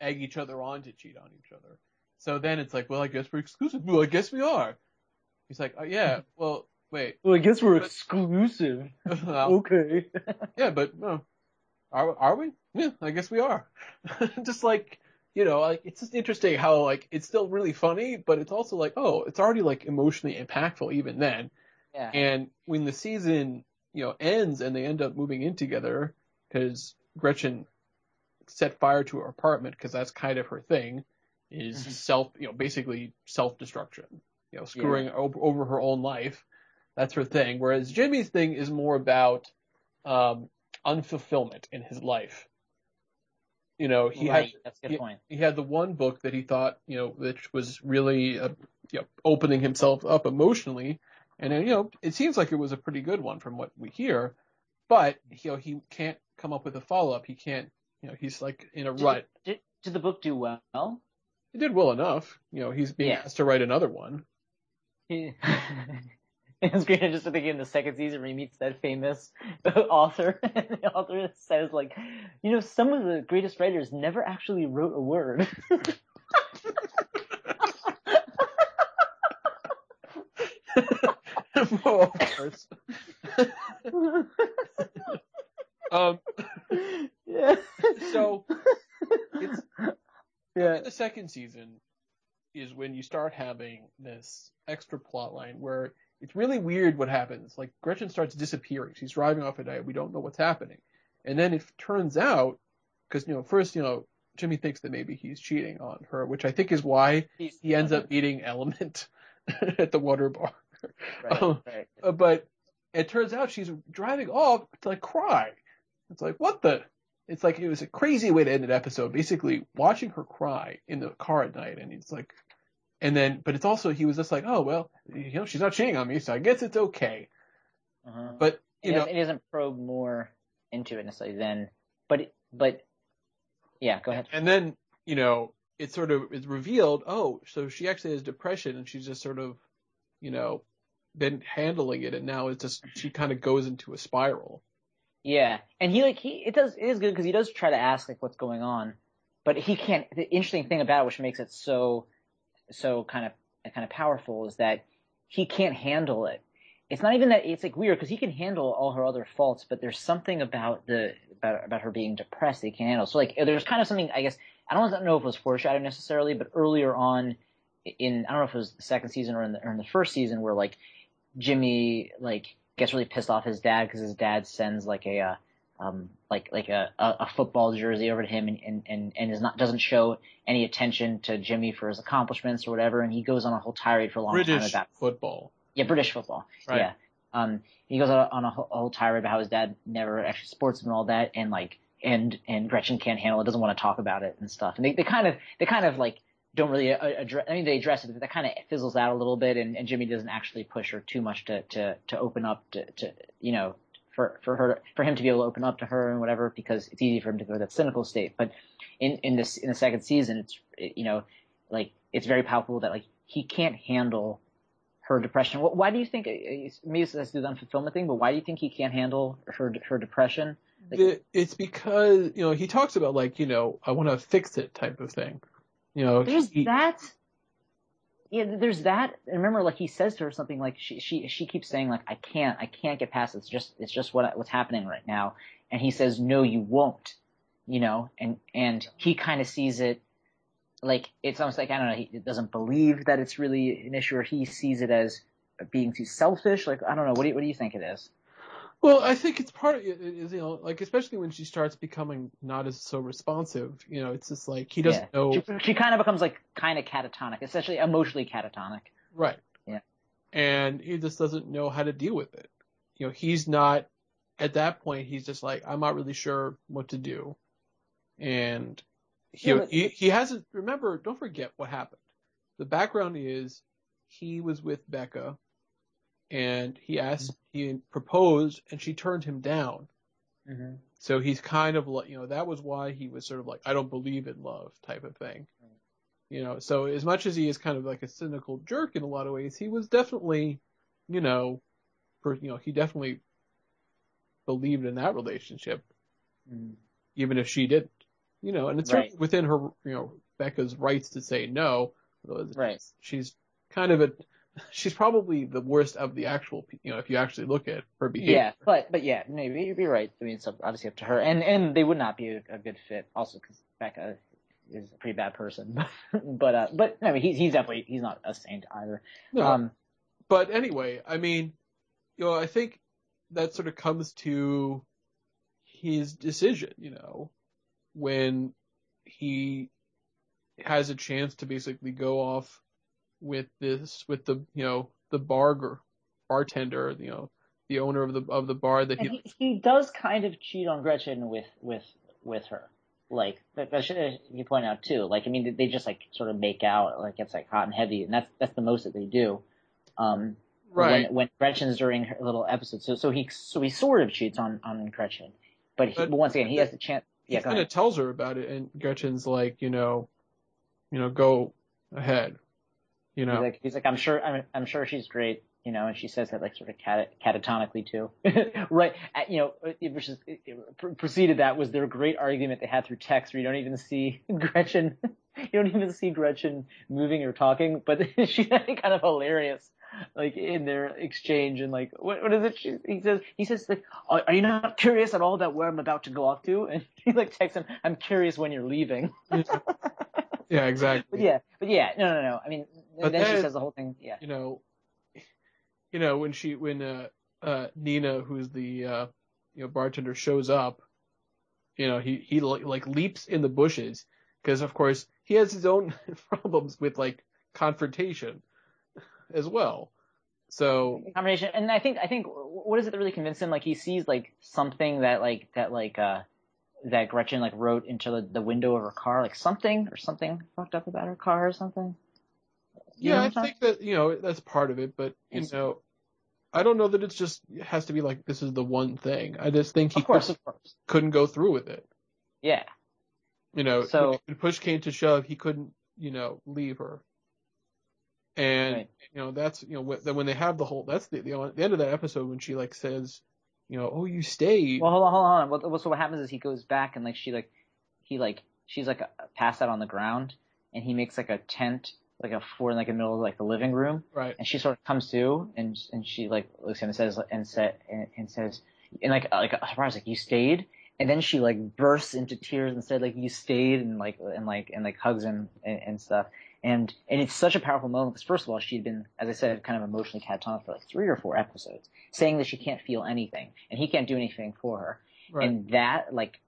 egg each other on to cheat on each other. So then it's like, well, I guess we're exclusive. Well, I guess we are. He's like, oh, yeah, well, wait. Well, I guess we're But- exclusive. Well, Okay. yeah, but no. Are, are we? Yeah, I guess we are. just like, you know, like, it's just interesting how, like, it's still really funny, but it's also like, oh, it's already, like, emotionally impactful even then. yeah. And when the season, you know, ends and they end up moving in together, because Gretchen set fire to her apartment because that's kind of her thing, is Mhm. self, you know, basically self-destruction, you know, screwing over, over her own life. That's her thing. Whereas Jimmy's thing is more about um, unfulfillment in his life. You know, he right. had That's a good yeah. point. he had the one book that he thought, you know, which was really, uh, you know, opening himself up emotionally, and then, you know, it seems like it was a pretty good one from what we hear, but you know, he can't come up with a follow up. He can't, you know, he's like in a Did, rut. did, did the book do well? It did well enough. You know, he's being Yeah. asked to write another one. It's great I'm just to think in the second season where he meets that famous author, and the author says like, you know, some of the greatest writers never actually wrote a word. course. Um, yeah. so it's yeah. the second season is when you start having this extra plot line where it's really weird what happens. Like Gretchen starts disappearing. She's driving off at night. We don't know what's happening. And then it turns out, because you know, first you know, Jimmy thinks that maybe he's cheating on her, which I think is why he ends up meeting Element at the water bar. right, um, right. Uh, but it turns out she's driving off to like cry. It's like what the? It's like it was a crazy way to end an episode. Basically, watching her cry in the car at night, and it's like, and then, but it's also he was just like, oh well, you know, she's not cheating on me, so I guess it's okay. Uh-huh. But It you know, doesn't, it doesn't probe more into it necessarily then, but it- but yeah, go ahead. and then you know, it sort of is revealed. Oh, so she actually has depression, and she's just sort of, you know, been handling it, and now it's just she kind of goes into a spiral. Yeah, and he like he it does it is good because he does try to ask like what's going on, but he can't. The interesting thing about it, which makes it so so kind of kind of powerful, is that he can't handle it. It's not even that it's like weird because he can handle all her other faults, but there's something about the about about her being depressed that he can't handle. So like there's kind of something I guess I don't know if it was foreshadowed necessarily, but earlier on in I don't know if it was the second season or in the or in the first season where like Jimmy like gets really pissed off his dad because his dad sends like a uh, um like like a, a football jersey over to him and and and, and is not doesn't show any attention to Jimmy for his accomplishments or whatever and he goes on a whole tirade for a long time about football. yeah British football Right. yeah um he goes on a, whole, a whole tirade about how his dad never actually sports him and all that and like and and Gretchen can't handle it doesn't want to talk about it and stuff and they they kind of they kind of like don't really address. I mean, they address it, but that kind of fizzles out a little bit, and, and Jimmy doesn't actually push her too much to to to open up to, to you know for for her for him to be able to open up to her and whatever because it's easy for him to go to that cynical state. But in in this in the second season, it's you know like it's very palpable that like he can't handle her depression. Why do you think? uh, Maybe this has to do with the unfulfillment thing, but why do you think he can't handle her her depression? Like- The, it's because you know he talks about like you know I want to fix it type of thing. You know, There's he- that. Yeah, there's that. And remember, like he says to her something like she she she keeps saying like I can't I can't get past it. It's just it's just what what's happening right now. And he says no, you won't. You know, and and he kind of sees it like it's almost like I don't know, he doesn't believe that it's really an issue, or he sees it as being too selfish. Like I don't know, what do you, what do you think it is? Well, I think it's part of it is you know like especially when she starts becoming not as so responsive. You know, it's just like he doesn't Yeah. know She, she kind of becomes like kind of catatonic, essentially emotionally catatonic. right. Yeah. And he just doesn't know how to deal with it. You know, he's not at that point. He's just like I'm not really sure what to do, and he Yeah, but- he, he hasn't. Remember, don't forget what happened. The background is he was with Becca, and he asked, he proposed, and she turned him down. Mm-hmm. So he's kind of like, you know, that was why he was sort of like, I don't believe in love type of thing. You know, so as much as he is kind of like a cynical jerk in a lot of ways, he was definitely, you know, for, you know, he definitely believed in that relationship, Mm-hmm. even if she didn't, you know, and it's Right. within her, you know, Becca's rights to say no. Right. She's kind of a, she's probably the worst of the actual, you know, if you actually look at her behavior. Yeah, but but yeah, no, you'd be right. I mean, it's obviously up to her, and and they would not be a, a good fit. Also, because Becca is a pretty bad person, but uh, but I mean, he's he's definitely he's not a saint either. No, Um, but anyway, I mean, you know, I think that sort of comes to his decision, you know, when he has a chance to basically go off with this, with the, you know, the bar bartender, you know, the owner of the of the bar that he, he he does kind of cheat on Gretchen with with with her. Like that, that should you point out too. Like I mean, they just like sort of make out like it's like hot and heavy, and that's that's the most that they do. Um, right, when, when Gretchen's during her little episode. So so he so he sort of cheats on on Gretchen, but, he, But- but once again he has the chance. he Yeah, go kind of tells her about it, and Gretchen's like, you know, you know, go ahead, you know, He's like he's like I'm sure I'm I'm sure she's great, you know, and she says that like sort of cat, catatonically too, right? At, you know, uh, it, which is preceded that was their great argument they had through text where you don't even see Gretchen, you don't even see Gretchen moving or talking, but she's kind of hilarious. Like in their exchange and like what what is it? She, he says he says like are, are you not curious at all about where I'm about to go off to? And he like texts him I'm curious when you're leaving. yeah, exactly. But yeah, but yeah, no, no, no. I mean, But then, she says the whole thing. Yeah, you know, you know when she when uh, uh Nina, who's the uh you know bartender, shows up, you know he he like, like leaps in the bushes because of course he has his own problems with like confrontation as well. So combination. And I think I think what is it that really convinced him? Like he sees like something that like that like uh that Gretchen like wrote into the, the window of her car, like something or something fucked up about her car or something. You yeah, I I'm think that you know that's part of it, but you Yes. know. I don't know that it's just it has to be like this is the one thing. I just think he Of course, of course. couldn't go through with it. Yeah. You know, So- when push came to shove, he couldn't, you know, leave her. And Right. you know, that's you know, wh- then when they have the whole, that's the, the the end of that episode when she like says, you know, oh, you stayed. Well, hold on, hold on. hold on. So what happens is he goes back and like she like he like she's like passed out on the ground and he makes like a tent like a fort in like the middle of like the living room right. and she sort of comes to and and she like looks at him and says and said and, and says and like like surprised like you stayed and then she like bursts into tears and said like you stayed and like and like and like hugs him and, and stuff and and it's such a powerful moment because first of all she'd been as I said kind of emotionally catatonic for like three or four episodes saying that she can't feel anything and he can't do anything for her Right. and that like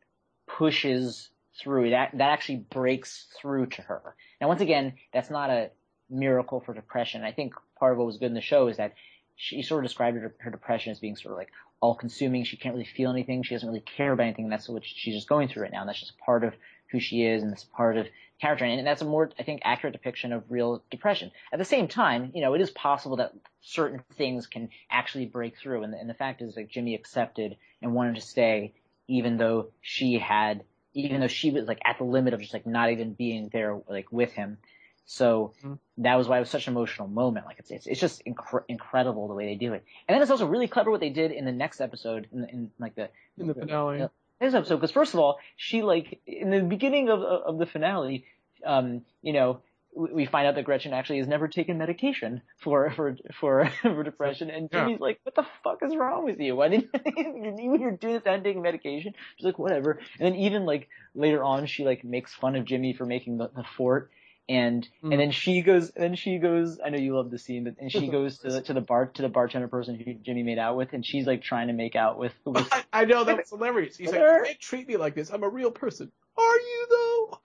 pushes through that that actually breaks through to her. Now once again that's not a miracle for depression. I think part of what was good in the show is that she sort of described her, her depression as being sort of like all consuming she can't really feel anything. She doesn't really care about anything. That's what she's just going through right now. And that's just part of who she is and it's part of character. And that's a more i think accurate depiction of real depression. At the same time you know it is possible that certain things can actually break through. And, and the fact is that jimmy accepted and wanted to stay even though she had even though she was like at the limit of just like not even being there like with him so Mhm. that was why it was such an emotional moment like it's it's, it's just incre- incredible the way they do it and then it's also really clever what they did in the next episode in, in like the In the finale. this episode because first of all she like in the beginning of of the finale um you know we we find out that Gretchen actually has never taken medication for for for for depression, and Yeah. Jimmy's like, "What the fuck is wrong with you? Why didn't you you're doing this and taking medication?" She's like, "Whatever." And then even like later on, she like makes fun of Jimmy for making the, the fort, and Mm. and then she goes and she goes I know you love the scene but and she goes to the, to the bar to the bartender person who Jimmy made out with and she's like trying to make out with, with I, I know that was hilarious. He's like, you can't treat me like this. I'm a real person. Are you though?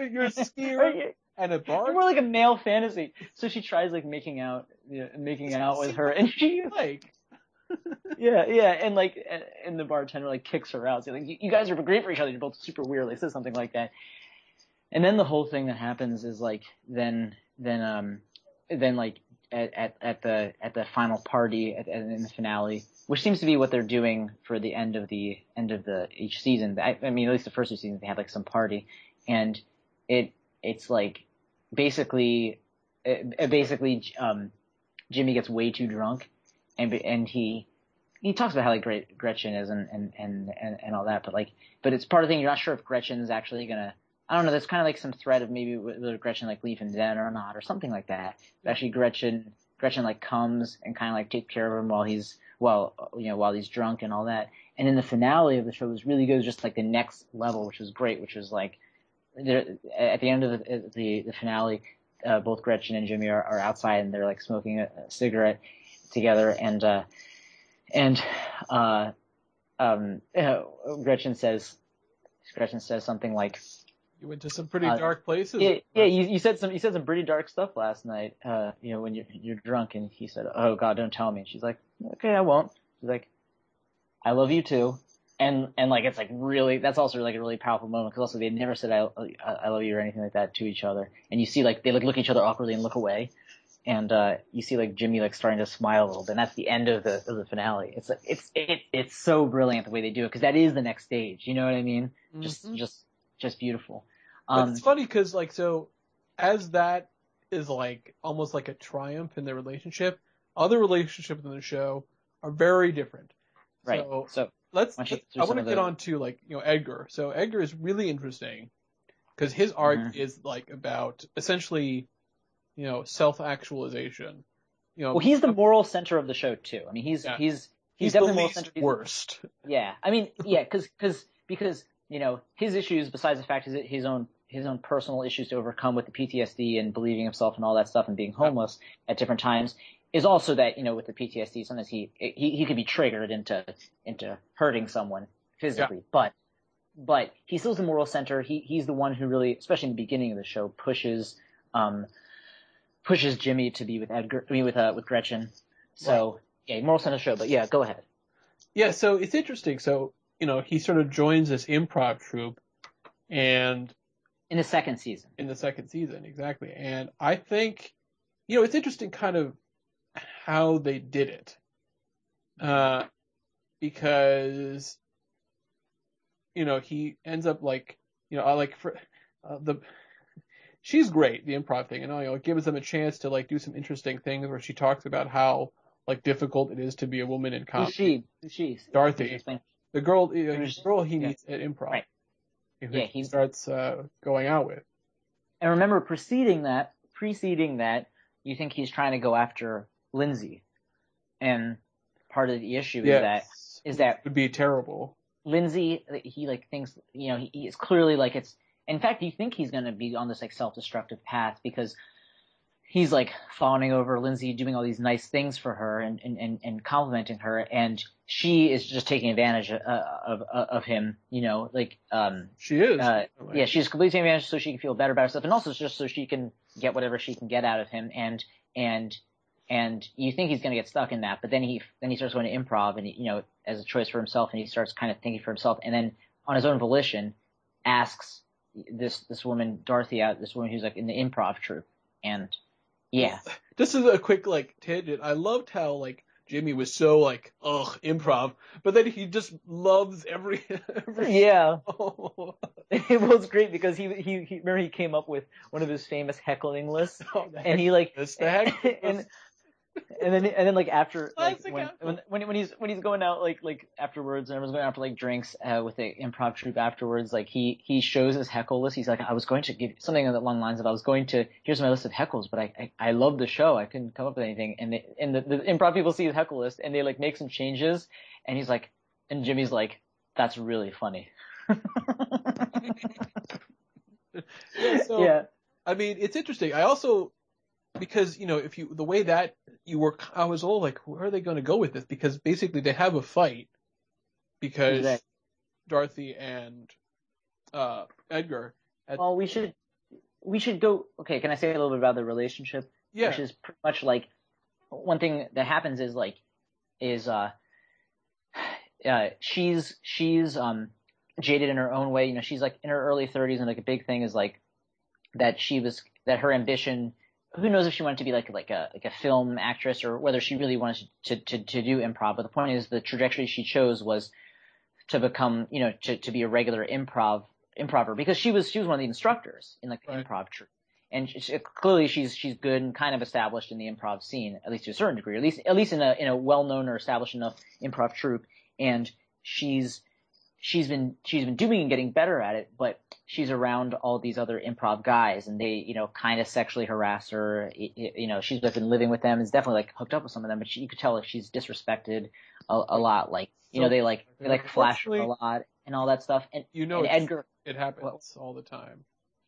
You're scared and a bar. more like a male fantasy so she tries like making out you know, making out with her and she like yeah yeah and like and- the bartender like kicks her out so like you, you guys are great for each other you're both super weird like says something like that and then the whole thing that happens is like then then um then like at at, at the at the final party at, at, in the finale which seems to be what they're doing for the end of the end of the each season I, I mean at least the first two seasons they have like some party and it it's like basically it basically um Jimmy gets way too drunk and and he he talks about how like great Gretchen is and and and and, and all that, but like but it's part of the thing. You're not sure if Gretchen's actually gonna. I don't know. There's kind of like some thread of maybe whether Gretchen like him dead or not or something like that. But actually, Gretchen Gretchen like comes and kind of like takes care of him while he's well you know while he's drunk and all that. And then the finale of the show was really goes just like the next level, which was great, which was like there at the end of the the, the finale. Uh, both Gretchen and Jimmy are, are outside and they're like smoking a, a cigarette together and uh and uh um uh, Gretchen says Gretchen says something like you went to some pretty Uh, dark places. yeah yeah you, you said some you said some pretty dark stuff last night uh you know when you're you're drunk and he said oh god don't tell me. And she's like okay I won't. She's like I love you too. And and like it's like really that's also like a really powerful moment because also they never said I, I I love you or anything like that to each other. And you see like they like look at each other awkwardly and look away. And uh you see like Jimmy like starting to smile a little bit. And that's the end of the of the finale. It's like it's it, it's so brilliant the way they do it because that is the next stage you know what I mean? Just Mhm. just just beautiful um it's funny because like so, as that is like almost like a triumph in their relationship, other relationships in the show are very different. right So so let's. Why don't you let's- I want to get the- on to like you know Edgar. So Edgar is really interesting because his arc Mhm. is like about essentially, you know, self actualization. You know, well he's the moral center of the show too I mean he's Yeah. he's he's, he's the definitely moral least worst. Yeah, I mean, yeah, because because because you know his issues, besides the fact his his own his own personal issues to overcome with the PTSD and believing himself and all that stuff and being homeless at different times, is also that you know with the PTSD sometimes he he he could be triggered into into hurting someone physically, but but he still's the moral center. He he's the one who really, especially in the beginning of the show, pushes um pushes Jimmy to be with Edgar, I mean with uh with Gretchen. So yeah, moral center show. But yeah, go ahead. Yeah, so it's interesting. So you know, he sort of joins this improv troupe, and In the second season. in the second season, exactly. And I think, you know, it's interesting kind of how they did it. Uh, because, you know, he ends up like, you know, I like for, uh, the, she's great, the improv thing, and you know, it gives them a chance to like do some interesting things where she talks about how like difficult it is to be a woman in Who's comedy. she? Who's she? Dorothy. The girl, Who's- the girl he yeah. meets at improv. Right. Who Yeah, he starts, uh, going out with. And remember, preceding that, preceding that, you think he's trying to go after Lindsay, and part of the issue is that Yes. is that would be terrible. Lindsay, he like thinks, you know, he, he is clearly like it's. In fact, you think he's going to be on this like self-destructive path because he's like fawning over Lindsay, doing all these nice things for her and and and, and complimenting her, and she is just taking advantage of of, of him. You know, like um, She is. Uh, yeah, she's completely taking advantage so she can feel better about herself, and also just so she can get whatever she can get out of him. And and and you think he's going to get stuck in that, but then he then he starts going to improv, and you know, as a choice for himself, and he starts kind of thinking for himself, and then on his own volition, asks this this woman Dorothy out, this woman who's like in the improv troupe, and yeah, This is a quick like tangent. I loved how like Jimmy was so like ugh improv, but then he just loves every every yeah. it was great because he, he he remember he came up with one of his famous heckling lists, Oh, and he like the heck. and and then and then like after like when, when when when he's when he's going out like like afterwards and everyone's going out for like drinks uh, with the improv troupe afterwards like he he shows his heckle list. He's like I was going to give something along the lines of I was going to here's my list of heckles but I I, I love the show. I couldn't come up with anything. And they, and the, the improv people see his heckle list and they like make some changes and he's like and Jimmy's like that's really funny. Yeah, so yeah. I mean, it's interesting. I also, because, you know, if you, the way that you work, I was all like, where are they going to go with this? Because basically they have a fight because Exactly. Dorothy and, uh, Edgar, at, Well, we should we should go. Okay, can I say a little bit about the relationship? yeah, Which is pretty much like one thing that happens is like is uh uh she's she's um jaded in her own way. You know, she's like in her early 30s, and like a big thing is like that she was that her ambition. Who knows if she wanted to be like like a like a film actress or whether she really wanted to to to do improv. But the point is, the trajectory she chose was to become, you know, to to be a regular improv improver because she was she was one of the instructors in like the Right. improv troupe. And she, she- clearly she's she's good and kind of established in the improv scene, at least to a certain degree, at least at least in a in a well known or established enough improv troupe. And she's she's been she's been doing and getting better at it, but she's around all these other improv guys, and they you know kind of sexually harass her. You know she's been living with them, is definitely like hooked up with some of them, but she, you could tell like she's disrespected a, a lot. Like you know they like they like flash her a lot and all that stuff. And, you know, and Edgar it happens all the time.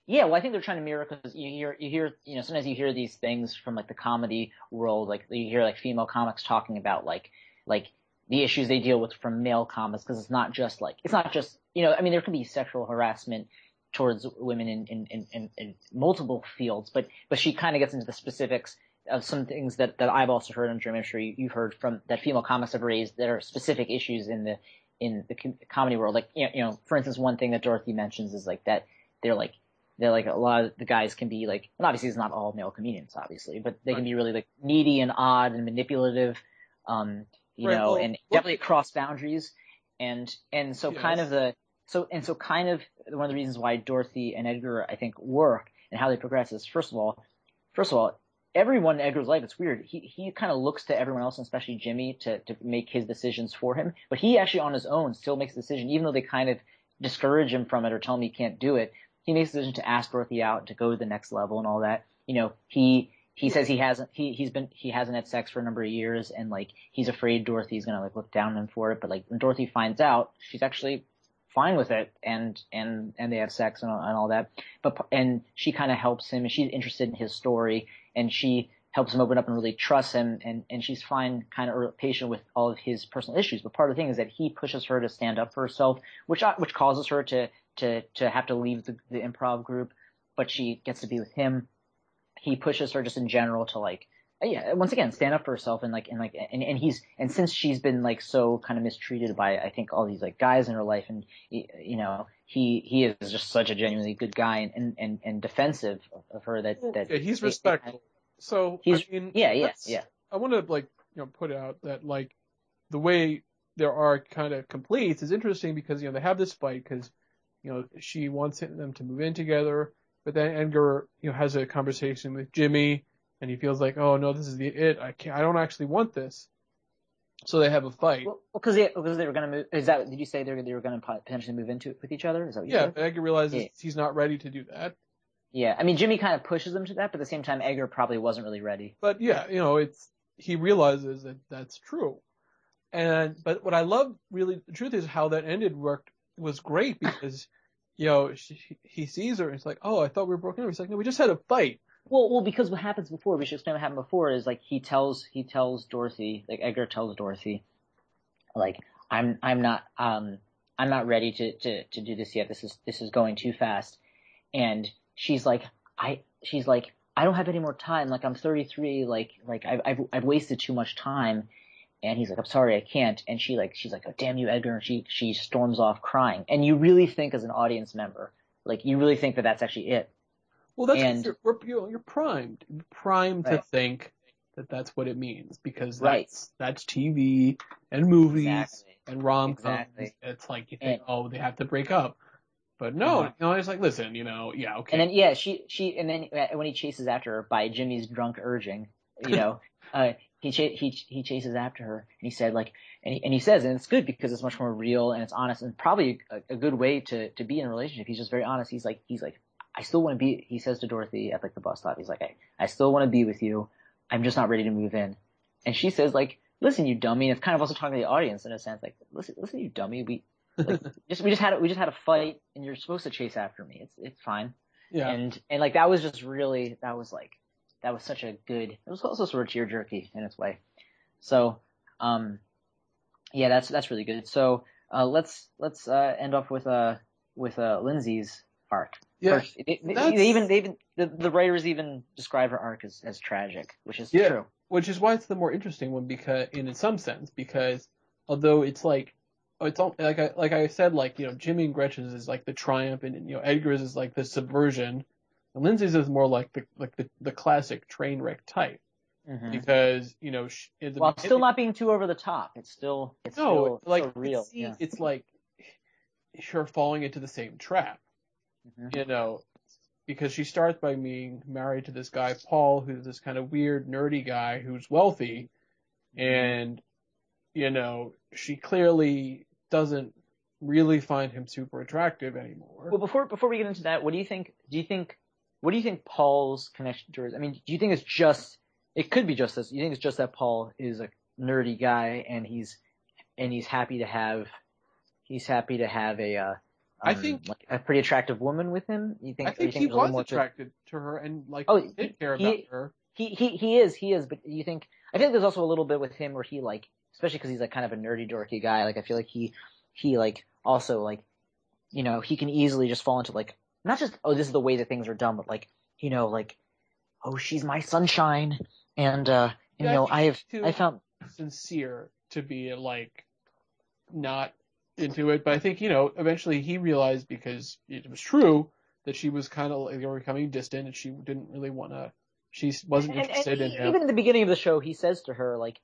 yeah, well, I think they're trying to mirror because you hear, you hear, you know, sometimes you hear these things from like the comedy world, like you hear like female comics talking about like, like the issues they deal with from male comics because it's not just like, it's not just, you know, I mean, there can be sexual harassment towards women in, in, in, in, in multiple fields, but, but she kind of gets into the specifics of some things that, that I've also heard, and Jeremy, I'm sure you, you've heard from that female comics have raised that are specific issues in the, in the comedy world. Like, you know, you know, for instance, one thing that Dorothy mentions is like that they're like, they're like a lot of the guys can be like, and obviously it's not all male comedians, obviously, but they can be really like needy and odd and manipulative, um, you Right, know, well, and definitely cross boundaries. And, and so kind of the, so, and so kind of one of the reasons why Dorothy and Edgar, I think, work and how they progress is first of all, first of all, everyone in Edgar's life, it's weird. He, he kind of looks to everyone else, and especially Jimmy, to, to make his decisions for him. But he actually on his own still makes a decision, even though they kind of discourage him from it or tell him he can't do it. He makes a decision to ask Dorothy out, to go to the next level and all that. You know, he, he says he hasn't, he, he's been, he hasn't had sex for a number of years and like, he's afraid Dorothy's gonna like look down on him for it. But like, when Dorothy finds out, she's actually fine with it and, and, and they have sex and, all- and all that. But, and she kind of helps him and she's interested in his story and she helps him open up and really trust him and, and she's fine kind of patient with all of his personal issues. But part of the thing is that he pushes her to stand up for herself, which, uh, which causes her to, to, to have to leave the, the improv group, but she gets to be with him. He pushes her just in general to like, yeah, once again, stand up for herself and like, and like, and, and he's, and since she's been like so kind of mistreated by, I think all these like guys in her life and, you know, he, he is just such a genuinely good guy and, and, and, and defensive of, her that, that. Yeah, he's respectful. So He's- I mean, Yeah, yeah, yeah. I want to like you know put out that like the way there are kind of completes is interesting because you know they have this fight because you know she wants them to move in together, but then Edgar you know has a conversation with Jimmy and he feels like oh no this is the it I can't I don't actually want this, so they have a fight. Well, because they, because they were gonna move. Is that? Did you say they were, they were gonna potentially move into it with each other? Is that what you yeah, said? but Edgar realizes Yeah. he's not ready to do that. Yeah. I mean, Jimmy kind of pushes them to that, but at the same time, Edgar probably wasn't really ready. But yeah, you know, it's he realizes that that's true. And but what I love really the truth is how that ended worked was great because you know she, he sees her and it's like oh I thought we were broken up. He's like no we just had a fight. Well, well, because what happens before, we should explain what happened before is like he tells he tells Dorothy, like Edgar tells Dorothy, like I'm I'm not um I'm not ready to to to do this yet. This is this is going too fast, and she's like I she's like I don't have any more time. Like I'm 33. Like like I've I've, I've wasted too much time. And he's like, I'm sorry, I can't. And she like, she's like, oh damn you, Edgar. And she, she storms off crying. And you really think as an audience member, like you really think that that's actually it. Well that's And- you're, you're, you're primed you're primed to think that that's what it means because Right. that's that's TV and movies Exactly. and rom coms. Exactly. It's like you think oh they have to break up, but no, Uh-huh. you know it's like listen you know yeah okay And then yeah, she she and then uh, when he chases after her by Jimmy's drunk urging, you know, uh, he ch- he he chases after her and he said like and he, and he says and it's good because it's much more real and it's honest and probably a, a good way to to be in a relationship. He's just very honest. He's like he's like I still want to be. He says to Dorothy at like the bus stop. He's like I I still want to be with you. I'm just not ready to move in. And she says like listen you dummy. And it's kind of also talking to the audience in a sense like listen listen you dummy. We like, just we just had a- we just had a fight and you're supposed to chase after me. It's it's fine. Yeah. And and like that was just really that was like that was such a good. It was also sort of tear jerky in its way. So um, yeah, that's that's really good. So uh, let's let's uh, end off with uh with uh Lindsay's arc. Yeah. They, they- even they even the, the writers even describe her arc as, as tragic, which is Yeah. true. which is why it's the more interesting one because in some sense because although it's like it's all, like I like I said like you know Jimmy and Gretchen's is like the triumph and you know Edgar's is like the subversion and Lindsay's is more like the like the, the classic train wreck type Mhm. because you know sh at the Well, it's still not being too over the top. It's still it's no still, like still real. it's, yeah. it's like her falling into the same trap Mhm. you know, because she starts by being married to this guy, Paul, who's this kind of weird, nerdy guy who's wealthy, and, you know, she clearly doesn't really find him super attractive anymore. Well, before before we get into that, what do you think? Do you think what do you think Paul's connection to her? is? I mean, do you think it's just it could be just this? You think it's just that Paul is a nerdy guy and he's and he's happy to have he's happy to have a uh, I um, think- like a pretty attractive woman with him. You think? I you think he there's a little was more to- attracted to her and, like, Oh, did he- care he- about her. He he he is he is, but you think I think there's also a little bit with him where he like, especially because he's like kind of a nerdy dorky guy. Like I feel like he he like also like, you know, he can easily just fall into like not just oh this is the way that things are done, but like you know like oh she's my sunshine and uh Yeah, you know I have too- I found sincere to be like not into it, but I think you know eventually he realized because it was true that she was kind of like they were becoming distant and she didn't really want to. She wasn't and, and interested in him. even in the beginning of the show he says to her like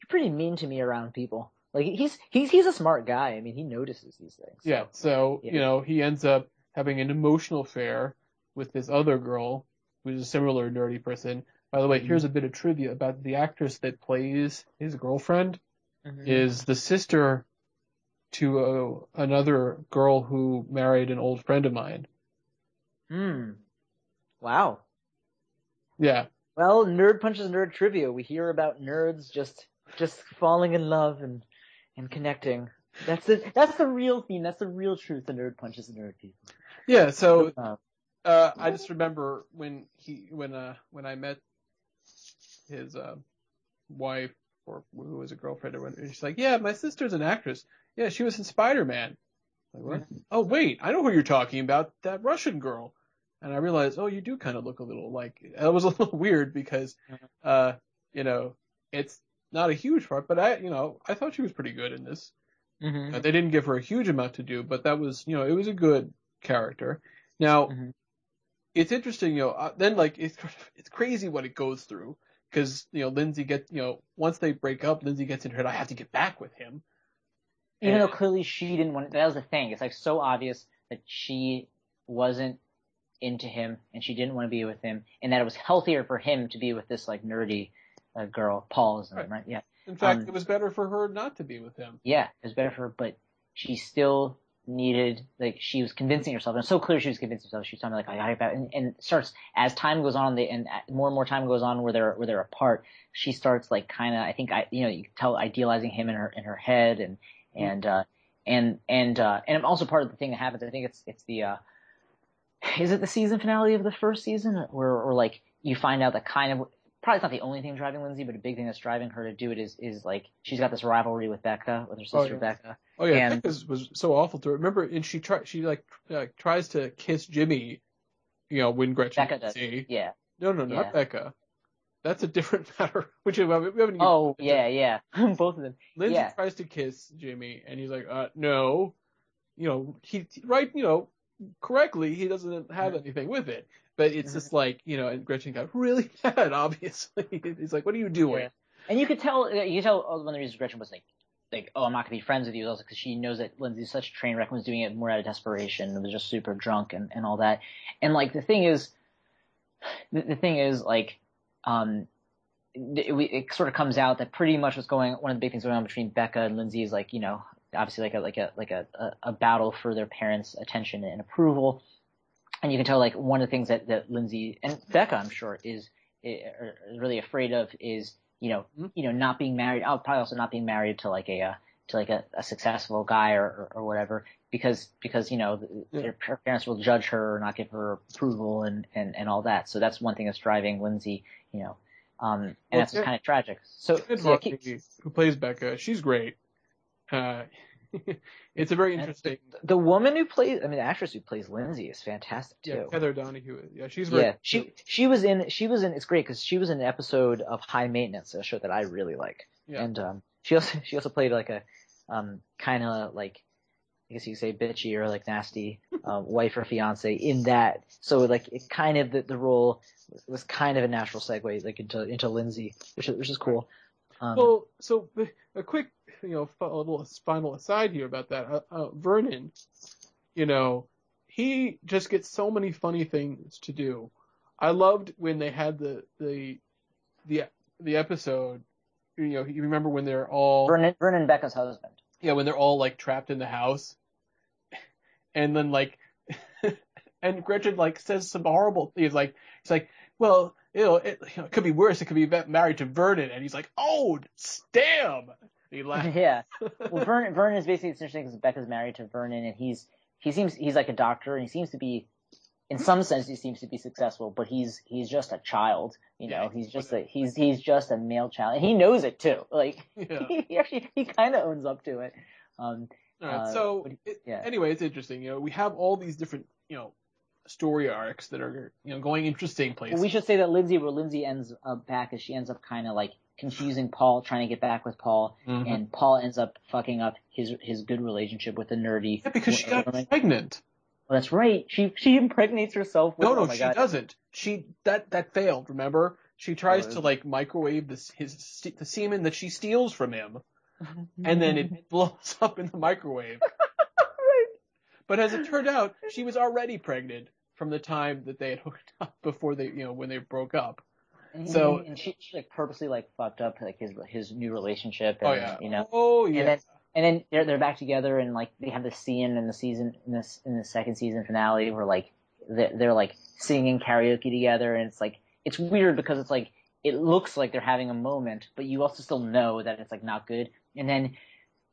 you're pretty mean to me around people. Like he's he's he's a smart guy. I mean he notices these things. so. Yeah, so Yeah. you know he ends up having an emotional affair with this other girl who's a similar nerdy person. By the way, here's a bit of trivia about the actress that plays his girlfriend Mhm. is the sister to uh, another girl who married an old friend of mine. Hmm. Wow. Yeah, Well, nerd punches nerd trivia. We hear about nerds just just falling in love and and connecting. That's the that's the real theme. That's the real truth. The nerd punches nerd people. Yeah. So Uh, uh, I just remember when he when uh when I met his uh, wife or who was a girlfriend or whatever. She's like, yeah, my sister's an actress. Yeah, she was in Spider Man. Like what? Oh wait, I know who you're talking about. That Russian girl. And I realized, oh, you do kind of look a little like. That was a little weird because, uh, you know, it's not a huge part, but I, you know, I thought she was pretty good in this. mhm. Uh, they didn't give her a huge amount to do, but that was, you know, it was a good character. Now, Mhm. it's interesting, you know, uh, then like it's it's crazy what it goes through because you know Lindsay gets, you know, once they break up, Lindsay gets into it. I have to get back with him. Even And- though clearly she didn't want. That was the thing. It's like so obvious that she wasn't into him and she didn't want to be with him, and that it was healthier for him to be with this like nerdy uh, girl. Paul is her right? Yeah. in fact, um, it was better for her not to be with him. yeah, it was better for her, but she still needed, like, she was convincing herself, and it's so clear she was convincing herself. She was telling me, like, I got about, and, and starts, as time goes on, they, and more and more time goes on where they're, where they're apart, she starts, like, kind of, I think, I, you know, you can tell idealizing him in her, in her head, and, and, uh, and, and, uh, and also part of the thing that happens, I think it's, it's the, uh, is it the season finale of the first season, where, or like, you find out that kind of, probably not the only thing driving Lindsay, but a big thing that's driving her to do it is, is like, she's got this rivalry with Becca, with her sister Oh, yeah. Becca. Oh yeah, And- Becca's was so awful to her. Remember, and she try she like uh, tries to kiss Jimmy, you know, when Gretchen Becca does. see. Yeah. No, no, not Yeah. Becca. That's a different matter. Which we haven't even. Oh, yeah, yeah. Both of them. Lindsay yeah. tries to kiss Jimmy, and he's like, uh, no. You know, he right, you know, correctly, he doesn't have Mhm. anything with it. But it's Mhm. just like, you know, and Gretchen got really mad. Obviously, he's like, "What are you doing?" Yeah. And you could tell, you could tell one of the reasons Gretchen was like, like, oh, I'm not gonna be friends with you, also because she knows that Lindsay's such a train wreck and was doing it more out of desperation and was just super drunk and, and all that. And like, the thing is, the, the thing is, like, um, it, it sort of comes out that pretty much what's going, one of the big things going on between Becca and Lindsay is like, you know, obviously like a, like a, like a, a, a battle for their parents' attention and approval. And you can tell like one of the things that, that Lindsay and Becca, I'm sure, is, is really afraid of is, you know, Mhm. you know, not being married. Oh, probably also not being married to like a, uh, to like a, a successful guy or, or, or whatever because because you know Yeah. her parents will judge her or not give her approval and and and all that. So that's one thing that's driving Lindsay, you know. Um, and Well, that's kind of tragic. So, so yeah, keep- who plays Becca, she's great. Uh, it's a very interesting. the woman who plays, I mean, the actress who plays Lindsay is fantastic too. Yeah. Kether Donohue. Yeah, she's very. Yeah, she she was in she was in it's great because she was in an episode of High Maintenance, a show that I really like, Yeah. and um she also she also played like a um kind of like I guess you could say bitchy or like nasty uh, wife or fiance in that. So like it kind of the, the role was kind of a natural segue like into into Lindsay, which is which is cool. Um, Well, so a quick, you know, a little spinal aside here about that. Uh, uh, Vernon, you know, he just gets so many funny things to do. I loved when they had the the the the episode. You know, you remember when they're all Vernon Vernon Becca's husband. yeah when they're all like trapped in the house, and then like, and Gretchen like says some horrible things like it's like well you know it, you know, it could be worse it could be married to Vernon and he's like oh damn he yeah. Well, Vernon, Vernon is basically it's interesting because Becca's married to Vernon, and he's he seems he's like a doctor, and he seems to be, in some sense, he seems to be successful, but he's he's just a child. You know, Yeah, he's just a he's he's just a male child, and he knows it too. Like yeah. he actually he kind of owns up to it. Um, All right. Uh, so it, yeah. anyway, it's interesting. You know, we have all these different you know story arcs that are you know going interesting places. we should say that Lindsay, where Lindsay ends up back, is she ends up kind of like confusing Paul, trying to get back with Paul, Mhm. and Paul ends up fucking up his his good relationship with the nerdy. yeah, because she got woman. pregnant. Well, that's right. She she impregnates herself. With, No, no, oh she God. doesn't. She that that failed. Remember, she tries Oh, to like microwave this his the semen that she steals from him, and then it blows up in the microwave. But as it turned out, she was already pregnant from the time that they had hooked up before they, you know, when they broke up. And, So- mm-hmm. and she, she like purposely like fucked up like his his new relationship. Oh, and, Oh yeah. You know, Oh yeah. and then and then they're they're back together and like they have this scene in the season in this in the second season finale where like they're, they're like singing karaoke together and it's like it's weird because it's like it looks like they're having a moment but you also still know that it's like not good and then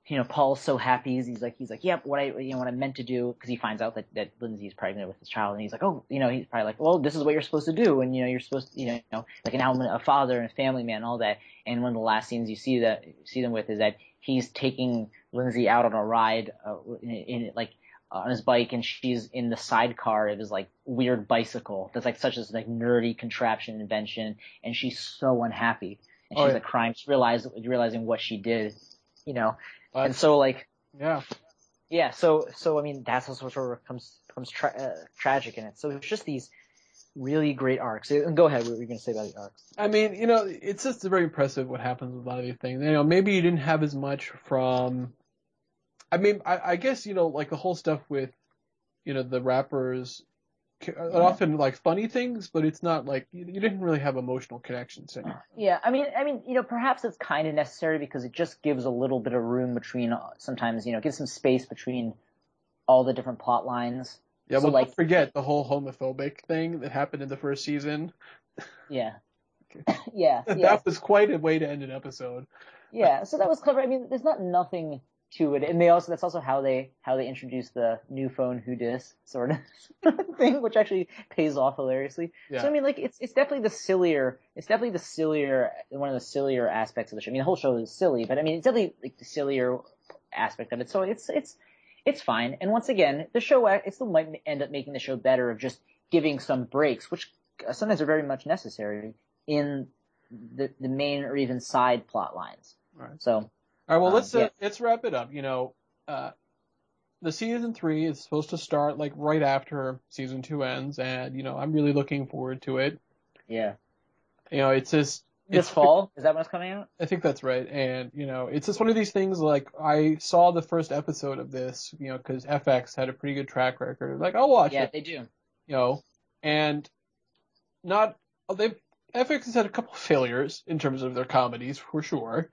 you know Paul's so happy he's, like he's like yep what I you know what I meant to do because he finds out that that Lindsay's pregnant with his child and he's like oh you know he's probably like well this is what you're supposed to do and you know you're supposed to you know like an element a father and a family man and all that. And one of the last scenes you see that see them with is that he's taking Lindsay out on a ride uh, in, in like on his bike and she's in the sidecar of his like weird bicycle that's like such this like nerdy contraption invention and she's so unhappy. And Oh, she's yeah. like crying she's realize, realizing what she did you know But- and so like yeah. yeah so so I mean that's also sort of comes comes tra- uh, tragic in it so it's just these really great arcs and go ahead what were you going to say about the arcs I mean, you know, it's just very impressive what happens with a lot of these things. You know, maybe you didn't have as much from. I mean, I, I guess you know, like the whole stuff with, you know, the rappers, often like funny things, but it's not like you, you didn't really have emotional connections. To any- Yeah, I mean, I mean, you know, perhaps it's kind of necessary because it just gives a little bit of room between. uh, Sometimes, you know, gives some space between all the different plot lines. Yeah, So, well, like- forget the whole homophobic thing that happened in the first season. Yeah, yeah, yeah, That was quite a way to end an episode. yeah. So that was clever. I mean, there's not nothing to it, and they also that's also how they how they introduce the new phone who dis sort of thing, which actually pays off hilariously. Yeah. So I mean, like it's it's definitely the sillier, it's definitely the sillier one of the sillier aspects of the show. I mean, the whole show is silly, but I mean, it's definitely like the sillier aspect of it. So it's it's it's fine. And once again, the show uh, it still might end up making the show better of just giving some breaks, which uh, sometimes are very much necessary in the the main or even side plot lines. Right. So All right, well, Um, let's uh, yeah. let's wrap it up. You know, uh, the season three is supposed to start like right after season two ends, and you know, I'm really looking forward to it. yeah, You know, it's just this it's, fall is that when it's coming out? I think that's right, and you know, it's just one of these things. Like I saw the first episode of this, you know, because FX had a pretty good track record. Like I'll watch Yeah, it, yeah they do. you know, and not they FX has had a couple of failures in terms of their comedies for sure.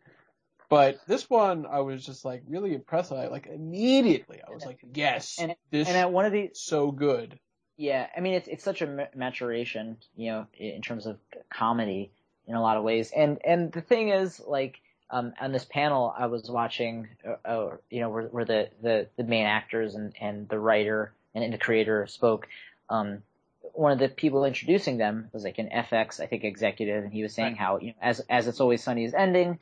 But this one, I was just like really impressed. I like immediately, I was like, yes, And- this And at one of the so good. Yeah, I mean it's it's such a maturation, you know, in terms of comedy in a lot of ways. And and the thing is, like, um, on this panel I was watching, uh, uh, you know, where, where the, the, the main actors and, and the writer and, and the creator spoke, um, one of the people introducing them was like an FX, I think, executive, and he was saying Right. how, you know, as, as It's Always Sunny is ending,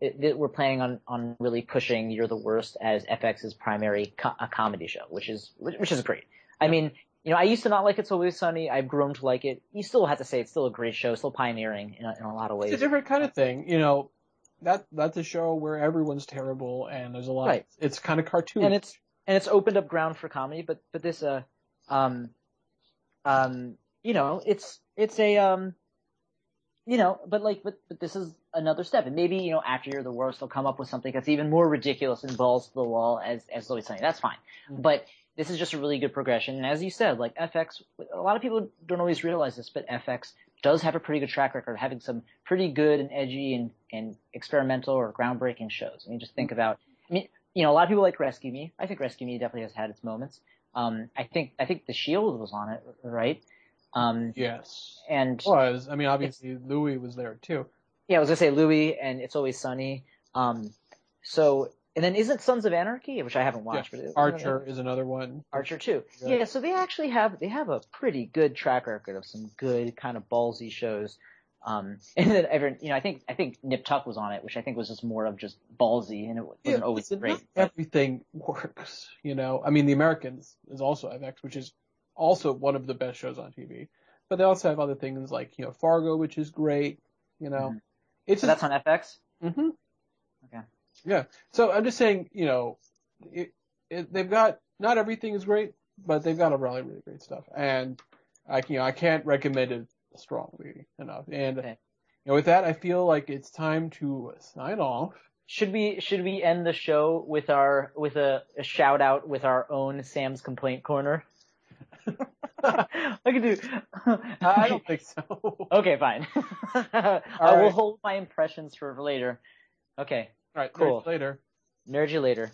it, that we're planning on, on really pushing You're the Worst as FX's primary co- a comedy show, which is, which, which is great. I mean, you know, I used to not like It's Always Sunny. I've grown to like it. You still have to say it's still a great show, still pioneering in a, in a lot of ways. It's a different kind of thing, you know. That that's a show where everyone's terrible and there's a lot. Right. It's kind of cartoon. and it's and it's opened up ground for comedy, but but this uh um um you know it's it's a um you know but like but but this is another step, and maybe you know after you're the worst, they'll come up with something that's even more ridiculous and balls to the wall as as Louis Sunny. That's fine, Mhm. but this is just a really good progression. And as you said, like FX, a lot of people don't always realize this, but FX does have a pretty good track record of having some pretty good and edgy and, and experimental or groundbreaking shows. I mean, just think about, I mean, you know, a lot of people like Rescue Me. I think Rescue Me definitely has had its moments. Um, I think, I think The Shield was on it, right? Um, yes. and was. I mean, obviously Louie was there too. yeah, I was gonna say Louie and It's Always Sunny. Um, so, and then isn't Sons of Anarchy, which I haven't watched, but it- Archer is another one. Archer too. Yeah. Yeah, so they actually have they have a pretty good track record of some good kind of ballsy shows. Um, and then every, you know, I think I think Nip Tuck was on it, which I think was just more of just ballsy, and it wasn't Yeah, always great. not but- everything works, you know. I mean, The Americans is also FX, which is also one of the best shows on TV. But they also have other things like, you know, Fargo, which is great, you know. Mhm. It's so that's on FX. hmm Okay. Yeah. So I'm just saying, you know, it, it, they've got not everything is great, but they've got a really really great stuff, and I you know I can't recommend it strongly enough. And Okay. you know, with that, I feel like it's time to sign off. Should we should we end the show with our with a, a shout out with our own Sam's complaint corner? I could do. I don't think so. Okay, fine. I will hold my impressions for later. Okay, All right. Cool. Later. nerd you later.